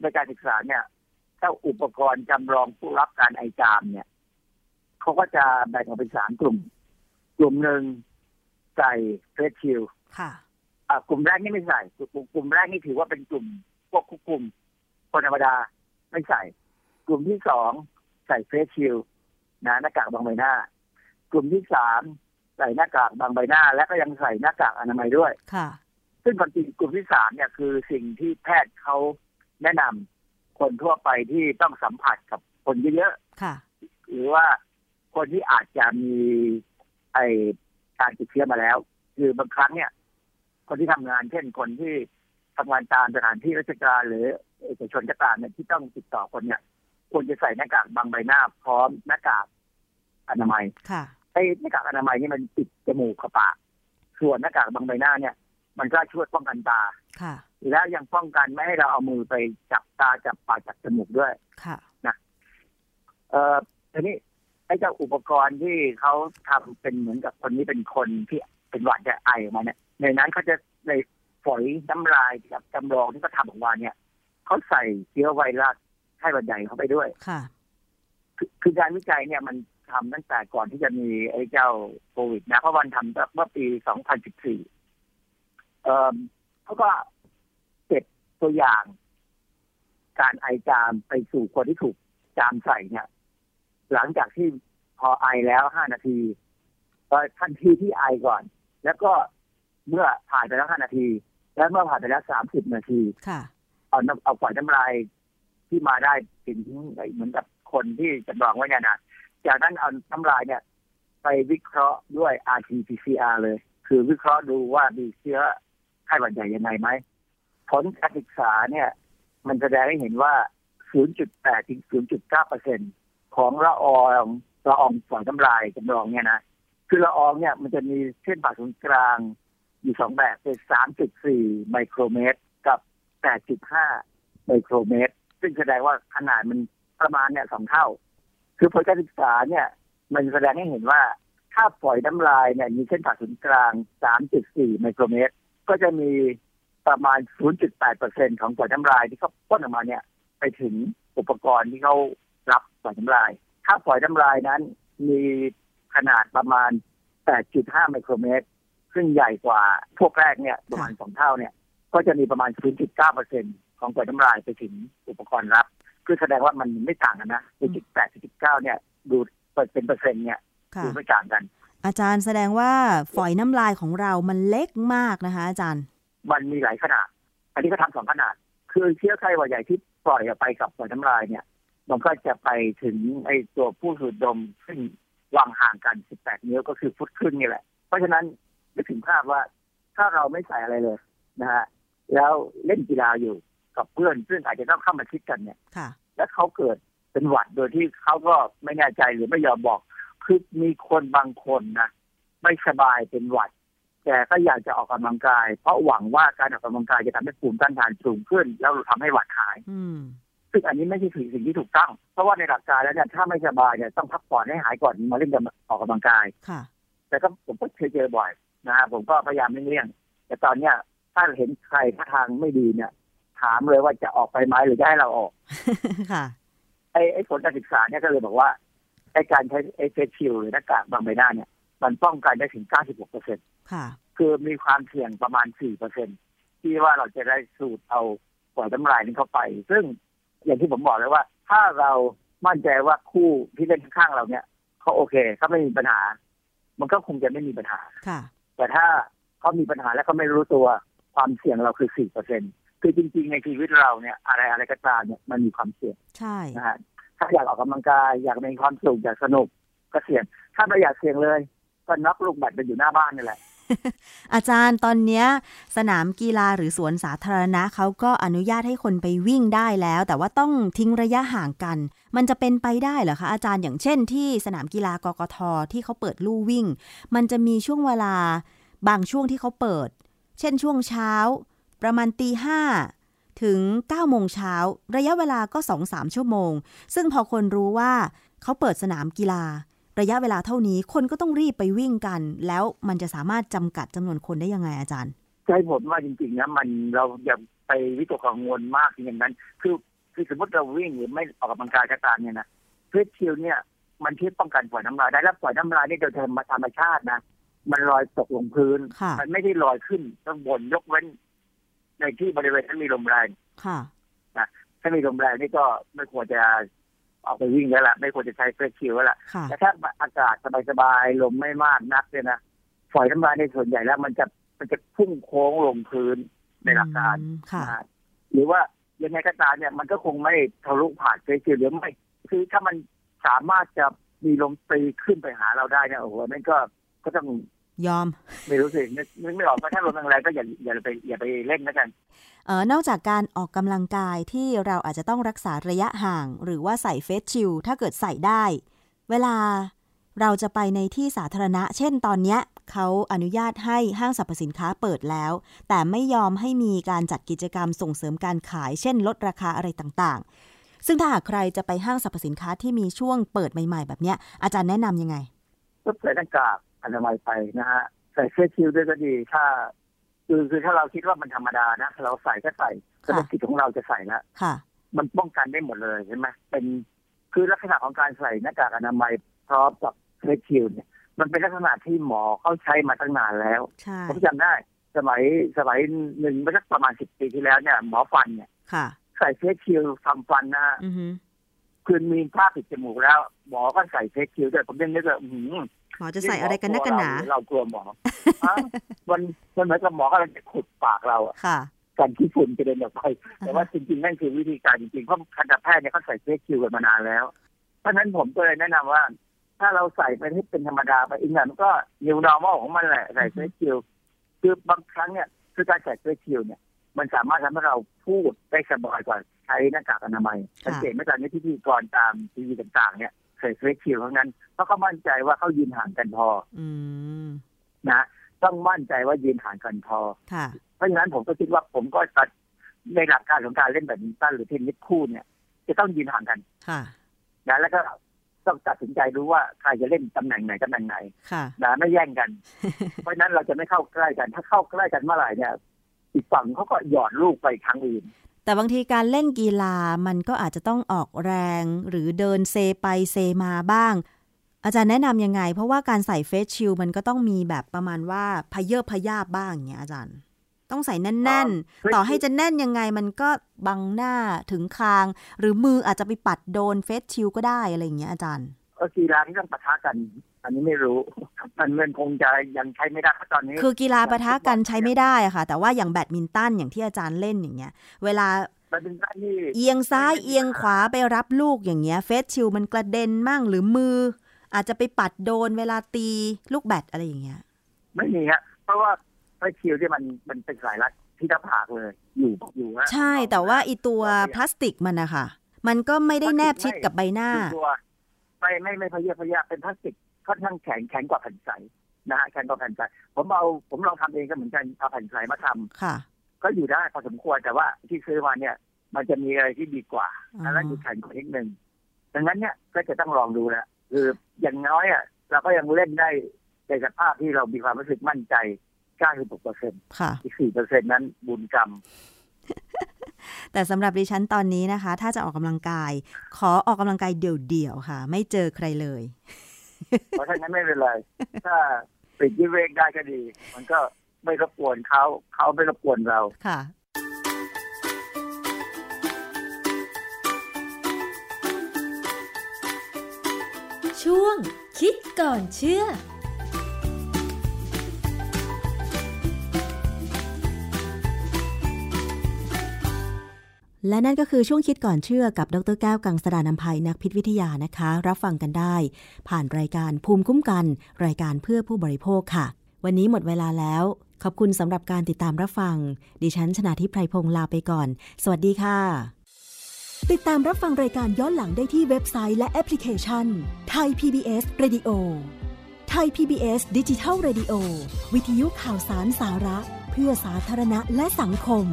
ในการศึกษาเนี่ยถ้าอุปกรณ์จำลองผู้รับการไอจามเนี่ยเขาก็จะแบ่งออกเป็นสามกลุ่ม กลุ่มหนึ่งใส่เฟสชิล ค่ะอ่ากลุ่มแรกนี่ไม่ใส่กลุ่มกลุ่มแรกนี่ถือว่าเป็นกลุ่มพวกคุกกลุ่ม คนธรรมดาไม่ใส่ กลุ่มที่สองใส่เฟสชิลด์นะหน้ากากบางใบหน้า กลุ่มที่สามใส่หน้ากากบางใบหน้า และก็ยังใส่หน้ากากอนามัยด้วยค่ะ ซึ่งความจริงกลุ่มที่สามเนี่ยคือสิ่งที่แพทย์เขาแนะนำคนทั่วไปที่ต้องสัมผัสกับคนเยอะค่ะๆหรือว่าคนที่อาจจะมีไอการติดเชื้อมาแล้ว คือบางครั้งเนี่ย คนที่ทำงาน เช่นคนที่ทำงานตามสถานที่ราชการหรือเอกชนก็ตามเนี่ยที่ต้องติดต่อคนเนี่ยควรจะใส่หน้ากากบางใบหน้า พร้อมหน้ากากอนามัยค่ะไอ้หน้ากากอนามัยนี่มันปิดจมูกกับปากส่วนหน้ากากบางใบหน้าเนี่ย มันก็ช่วยป้องกันตาค่ะ แล้วยังป้องกันไม่ให้เราเอามือไปจับตาจับปากจับจมูกด้วยค่ะเอ่อทีนี้ไอ้เจ้าอุปกรณ์ที่เขาทำเป็นเหมือนกับคนนี้เป็นคนที่เป็นหวัดจะไอออกมาเนี่ย ในนั้นเขาจะในฝอยน้ำลายกับจำลองที่เขาทำออกมาเนี่ยเขาใส่เชื้อไวรัสไข้หวัดใหญ่เข้าไปด้วยค่ะคือคือการวิจัยเนี่ยมันทำตั้งแต่ก่อนที่จะมีไอ้เจ้าโควิดนะเพราะวันทำเมื่อปี 2014 เอ่อเขาก็เก็บตัวอย่าง การไอจามไปสู่คนที่ถูกจามใส่เนี่ย หลังจากที่พอไอแล้วห้านาทีเอ่อทันทีที่ไอก่อน แล้วก็ เมื่อผ่านไปแล้วห้านาที และเมื่อผ่านไปแล้วสามสิบนาทีค่ะเอาน้ำเอาปล่อยน้ำลายที่มาได้ถึงเหมือนกับคนที่จำลองไว้เนี่ยนะจากนั้นเอาน้ำลายเนี่ย ไปวิเคราะห์ด้วย RT-PCR เลย คือวิเคราะห์ดูว่ามีเชื้อไข้หวัดใหญ่ยังไงไหมผลการศึกษาเนี่ย มันแสดงให้เห็นว่า 0.8 ถึง 0.9เปอร์เซ็นของละอองละอองฝอยน้ำลายจำลองเนี่ยนะคือละอองเนี่ยมันจะมีเส้นผ่าศูนย์กลาง อยู่สองแบบเป็น3.4ไมโครเมตร กับ8.5ไมโครเมตร ซึ่งแสดงว่าขนาดมันประมาณเนี่ยสองเท่า คือผลการศึกษาเนี่ย มันแสดงให้เห็นว่าถ้าฝอยน้ำลายเนี่ยมีเส้นผ่าศูนย์กลาง 3.4 ไมโครเมตร ก็จะมีประมาณ 0.8%ของฝอยน้ำลายที่เขาพ่นออกมาเนี่ย ไปถึงอุปกรณ์ที่เขารับฝอยน้ำลาย ถ้าฝอยน้ำลายนั้นมีขนาดประมาณ 8.5 ไมโครเมตร ซึ่งใหญ่กว่าพวกแรกเนี่ยประมาณสองเท่าเนี่ย ก็จะมีประมาณ 0.9%ของฝอยน้ำลายไปถึงอุปกรณ์รับ คือแสดงว่ามันไม่ต่างกันนะ0.8 0.9เนี่ยดูเป็นเปอร์เซ็นต์เนี่ยค่ะดูไม่ต่างกัน อาจารย์แสดงว่าฝอยน้ำลายของเรามันเล็กมากนะคะ อาจารย์ มันมีหลายขนาด อันนี้ก็ทำสองขนาด คือเชื้อไข้หวัดใหญ่ที่ปล่อยออกไปกับฝอยน้ำลายเนี่ย มันก็จะไปถึงไอ้ตัวผู้สูดดมซึ่งวางห่างกัน 18 นิ้วก็คือฟุตครึ่งนี่แหละ เพราะฉะนั้น นึกถึงภาพว่าถ้าเราไม่ใส่อะไรเลยนะฮะแล้วเล่นกีฬาอยู่กับเพื่อนซึ่งอาจจะต้องเข้ามาชิดกันเนี่ยค่ะแล้วเขาเกิดเป็นหวัดโดยที่เขาก็ไม่แน่ใจหรือไม่ยอมบอกคือมีคนบางคนนะไม่สบายเป็นหวัดแต่ก็อยากจะออกกำลังกาย เพราะหวังว่าการออกกำลังกายจะทำให้ภูมิต้านทานสูงขึ้น แล้วทำให้หวัดหายอืมซึ่งอันนี้ไม่ใช่สิ่งที่ถูกต้อง เพราะว่าในหลักการแล้วเนี่ยถ้าไม่สบายเนี่ยต้องพักผ่อนให้หายก่อนมาเล่นกับออกกำลังกายค่ะแต่ก็ผมก็เคยเจอบ่อย นะฮะผมก็พยายามเลี่ยงๆแต่ตอนเนี้ยถ้าเห็นใครท่าทางไม่ดีเนี่ย ถามเลยว่าจะออกไปไหมหรือจะให้เราออกค่ะไอ้ไอ้ผลการศึกษาเนี่ยก็เลยบอกว่าไอ้การใช้ไอ้เฟสชิลหรือหน้ากากบางใบหน้าเนี่ย มันป้องกันได้ถึง 96เปอร์เซ็นค่ะ คือมีความเสี่ยงประมาณ 4 เปอร์เซ็นที่ว่าเราจะได้สูดเอาปล่อยน้ำลายนี้เข้าไป ซึ่งอย่างที่ผมบอกเลยว่า ถ้าเรามั่นใจว่าคู่ที่เล่นข้างๆเราเนี่ยเขาโอเคเขาไม่มีปัญหา มันก็คงจะไม่มีปัญหาค่ะ แต่ถ้าเขามีปัญหาแล้วก็ไม่รู้ตัวความเสี่ยงเราคือ4เปอร์เซ็นคือจริง ๆ ในชีวิตเราเนี่ย อะไรอะไรก็ตามเนี่ยมันมีความเสี่ยงใช่นะฮะถ้าอยากออกกำลังกายอยากมีความสุขอยากสนุกก็เสี่ยง ถ้าไม่อยากเสี่ยงเลย ก็น็อกลูกแบดไปอยู่หน้าบ้านนี่แหละ อาจารย์ตอนเนี้ยสนามกีฬาหรือสวนสาธารณะเขาก็อนุญาตให้คนไปวิ่งได้แล้ว แต่ว่าต้องทิ้งระยะห่างกัน มันจะเป็นไปได้เหรอคะอาจารย์อย่างเช่นที่สนามกีฬากกทที่เขาเปิดลู่วิ่ง มันจะมีช่วงเวลาบางช่วงที่เขาเปิด เช่นช่วงเช้า ประมาณตีห้าถึง9โมงเช้า ระยะเวลาก็ 2-3 ชั่วโมง ซึ่งพอคนรู้ว่าเขาเปิดสนามกีฬา ระยะเวลาเท่านี้คนก็ต้องรีบไปวิ่งกัน แล้วมันจะสามารถจำกัดจำนวนคนได้ยังไงอาจารย์ใช่ผมว่าจริงๆนะมันเราอย่าไปวิตกกังวลมากอย่างนั้น คือคือสมมติเราวิ่งหรือไม่ออกกำลังกายก็ตามเนี่ยนะเฟสชิลเนี่ยมันช่วยป้องกันปล่อยน้ำลายได้แล้วปล่อยน้ำลายนี่โดยธรรมชาตินะมันลอยตกลงพื้นค่ะมันไม่ได้ลอยขึ้นข้างบนยกเว้น ในที่บริเวณที่มีลมแรงค่ะถ้ามีลมแรงนี่ก็ไม่ควรจะ ออกไปวิ่งแล้วล่ะ ไม่ควรจะใช้เฟสชิลแล้วล่ะค่ะแต่ถ้าอากาศสบายๆลมไม่มากนักเนี่ยนะฝอยน้ำลายในส่วนใหญ่แล้วมันจะมันจะพุ่งโค้งลงพื้นในหลักการอืมค่ะนะฮะหรือว่ายังไงก็ตามเนี่ยมันก็คงไม่ทะลุผ่านเฟสชิลหรือไม่คือถ้ามันสามารถจะมีลมตีขึ้นไปหาเราได้เนี่ยโอ้โหนั่นก็ก็ต้อง ยอม ไม่รู้สินึกนึกไม่ออกว่าถ้าลมแรงๆก็อย่าอย่าไปอย่าไปเล่นแล้วกันเออนอกจากการออกกำลังกายที่เราอาจจะต้องรักษาระยะห่าง หรือว่าใส่เฟสชิลด์ถ้าเกิดใส่ได้ เวลาเราจะไปในที่สาธารณะ เช่นตอนเนี้ยเขาอนุญาตให้ห้างสรรพสินค้าเปิดแล้ว แต่ไม่ยอมให้มีการจัดกิจกรรมส่งเสริมการขาย เช่น ลดราคาอะไรต่างๆ ซึ่งถ้าหากใครจะไปห้างสรรพสินค้าที่มีช่วงเปิดใหม่ ๆ แบบเนี้ยอาจารย์แนะนำยังไงก็ใส่หน้ากาก อนามัยไปนะฮะใส่เสื้อชิลด้วยก็ดี ถ้าคือคือถ้าเราคิดว่ามันธรรมดานะเราใส่ก็ใส่ก็เป็นสิทธิ์ของเราจะใส่แล้วค่ะมันป้องกันได้หมดเลยใช่ไหมเป็นคือลักษณะของการใส่หน้ากากอนามัยพร้อมกับเสื้อชิลเนี่ยมันเป็นลักษณะที่หมอเขาใช้มาตั้งนานแล้วใช่ผมจำได้สมัยสมัยหนึ่งเมื่อสักประมาณสิบปีที่แล้วเนี่ย หมอฟันเนี่ยค่ะใส่เฟสชิลด์ทำฟันนะฮะอือฮึคือมีผ้าปิดจมูกแล้ว หมอก็ใส่เฟสชิลด์ด้วยผมยังนึกว่าอื้อ หือหมอจะใส่อะไรกันนักกันหนาเรากลัวหมอฮะมันมันเหมือนกับหมอกำลังจะขุดปากเราอะค่ะกันที่ฝุ่นจะเดินออกไป แต่ว่าจริงๆนั่นคือวิธีการจริงๆเพราะทันตแพทย์เนี่ยเขาใส่เฟสชิลด์กันมานานแล้ว เพราะฉะนั้นผมก็เลยแนะนำว่า ถ้าเราใส่ไปให้เป็นธรรมดาไปอีกหน่อยมันก็ new normal ของมันแหละใส่เฟสชิลด์คือบางครั้งเนี่ยคือการใส่เฟสชิลด์เนี่ย มันสามารถทำให้เราพูดได้สบายกว่าใช้หน้ากากอนามัยค่ะสังเกตไหมตอนนี้พิธีกรตามทีวีต่างๆเนี่ย ใส่เฟสชิลด์ทั้งนั้นเพราะเขามั่นใจว่าเขายืนห่างกันพอ อืมนะต้องมั่นใจว่ายืนห่างกันพอค่ะเพราะฉะนั้นผมก็คิดว่าผมก็ตัดในหลักการของการเล่นแบดมินตันหรือเทนนิสคู่เนี่ย จะต้องยืนห่างกันค่ะนะแล้วก็ต้องตัดสินใจดูว่าใครจะเล่นตำแหน่งไหนตำแหน่งไหนค่ะนะไม่แย่งกัน เพราะฉะนั้นเราจะไม่เข้าใกล้กัน ถ้าเข้าใกล้กันเมื่อไหร่เนี่ยอีกฝั่งเขาก็หยอดลูกไปทางอื่น แต่บางทีการเล่นกีฬามันก็อาจจะต้องออกแรงหรือเดินเซไปเซมาบ้าง อาจารย์แนะนำยังไง เพราะว่าการใส่เฟสชิลด์มันก็ต้องมีแบบประมาณว่าพะเยิบพะยาบบ้างอย่างเงี้ยอาจารย์ ต้องใส่แน่นอ๋อๆต่อให้จะแน่นยังไงมันก็บังหน้าถึงคาง หรือมืออาจจะไปปัดโดน face shield ก็ได้อะไรอย่างเงี้ยอาจารย์เออกีฬาที่ต้องปะทะกัน อันนี้ไม่รู้ มันมันคงจะยังใช้ไม่ได้เพราะตอนนี้ คือกีฬาปะทะกันใช้ไม่ได้อะค่ะ แต่ว่าอย่างแบดมินตันอย่างที่อาจารย์เล่นอย่างเงี้ย เวลาแบดมินตันนี่เอียงซ้ายเอียงขวาไปรับลูกอย่างเงี้ย face shield มันกระเด็นมั่งหรือมือ อาจจะไปปัดโดนเวลาตีลูกแบดอะไรอย่างเงี้ย ไม่มีฮะเพราะว่าไฟชิลที่มันมันเป็นสายรัดที่หน้าผากเลย อยู่อยู่ฮะใช่แต่ว่าอีตัวพลาสติกมันนะคะมันก็ไม่ได้แนบชิดกับใบหน้าอยู่ตัวไม่ไม่ไม่พะเยอะพะยะเป็นพลาสติก ค่อนข้างแข็งแข็งกว่าแผ่นใสนะฮะแข็งกว่าแผ่นใสผมเอาผมลองทำเองก็เหมือนกันเอาแผ่นใสมาทำค่ะ ก็อยู่ได้พอสมควรแต่ว่าที่ซื้อมาเนี่ย มันจะมีอะไรที่ดีกว่าอ๋ออันนั้นอยู่แข็งกว่านิดนึงดังนั้นเนี่ยก็จะต้องลองดูแหละคืออย่างน้อยอะเราก็ยังเล่นได้ในสภาพที่เรามีความรู้สึกมั่นใจ 96เปอร์เซ็นต์ค่ะอีก4เปอร์เซ็นต์นั้นบุญกรรม แต่สำหรับดิฉันตอนนี้นะคะ ถ้าจะออกกำลังกาย ขอออกกำลังกายเดี่ยวๆค่ะ ไม่เจอใครเลย เพราะฉะนั้นไม่เป็นไร ถ้าปลีกวิเวกได้ก็ดี มันก็ไม่รบกวนเขาเขาไม่รบกวนเราค่ะช่วงคิดก่อนเชื่อ และนั่นก็คือช่วงคิดก่อนเชื่อกับดรแก้วกังสดานนภัยนักพิษวิทยานะคะ รับฟังกันได้ ผ่านรายการภูมิคุ้มกัน รายการเพื่อผู้บริโภคค่ะ วันนี้หมดเวลาแล้ว ขอบคุณสำหรับการติดตามรับฟัง ดิฉันชนะทิพไพรพงศ์ลาไปก่อน สวัสดีค่ะ ติดตามรับฟังรายการย้อนหลังได้ที่เว็บไซต์และแอปพลิเคชันไทย PBS Radio ไทย PBS ดิจิทัล Radio วิทยุข่าวสารสาระ เพื่อสาธารณะและสังคม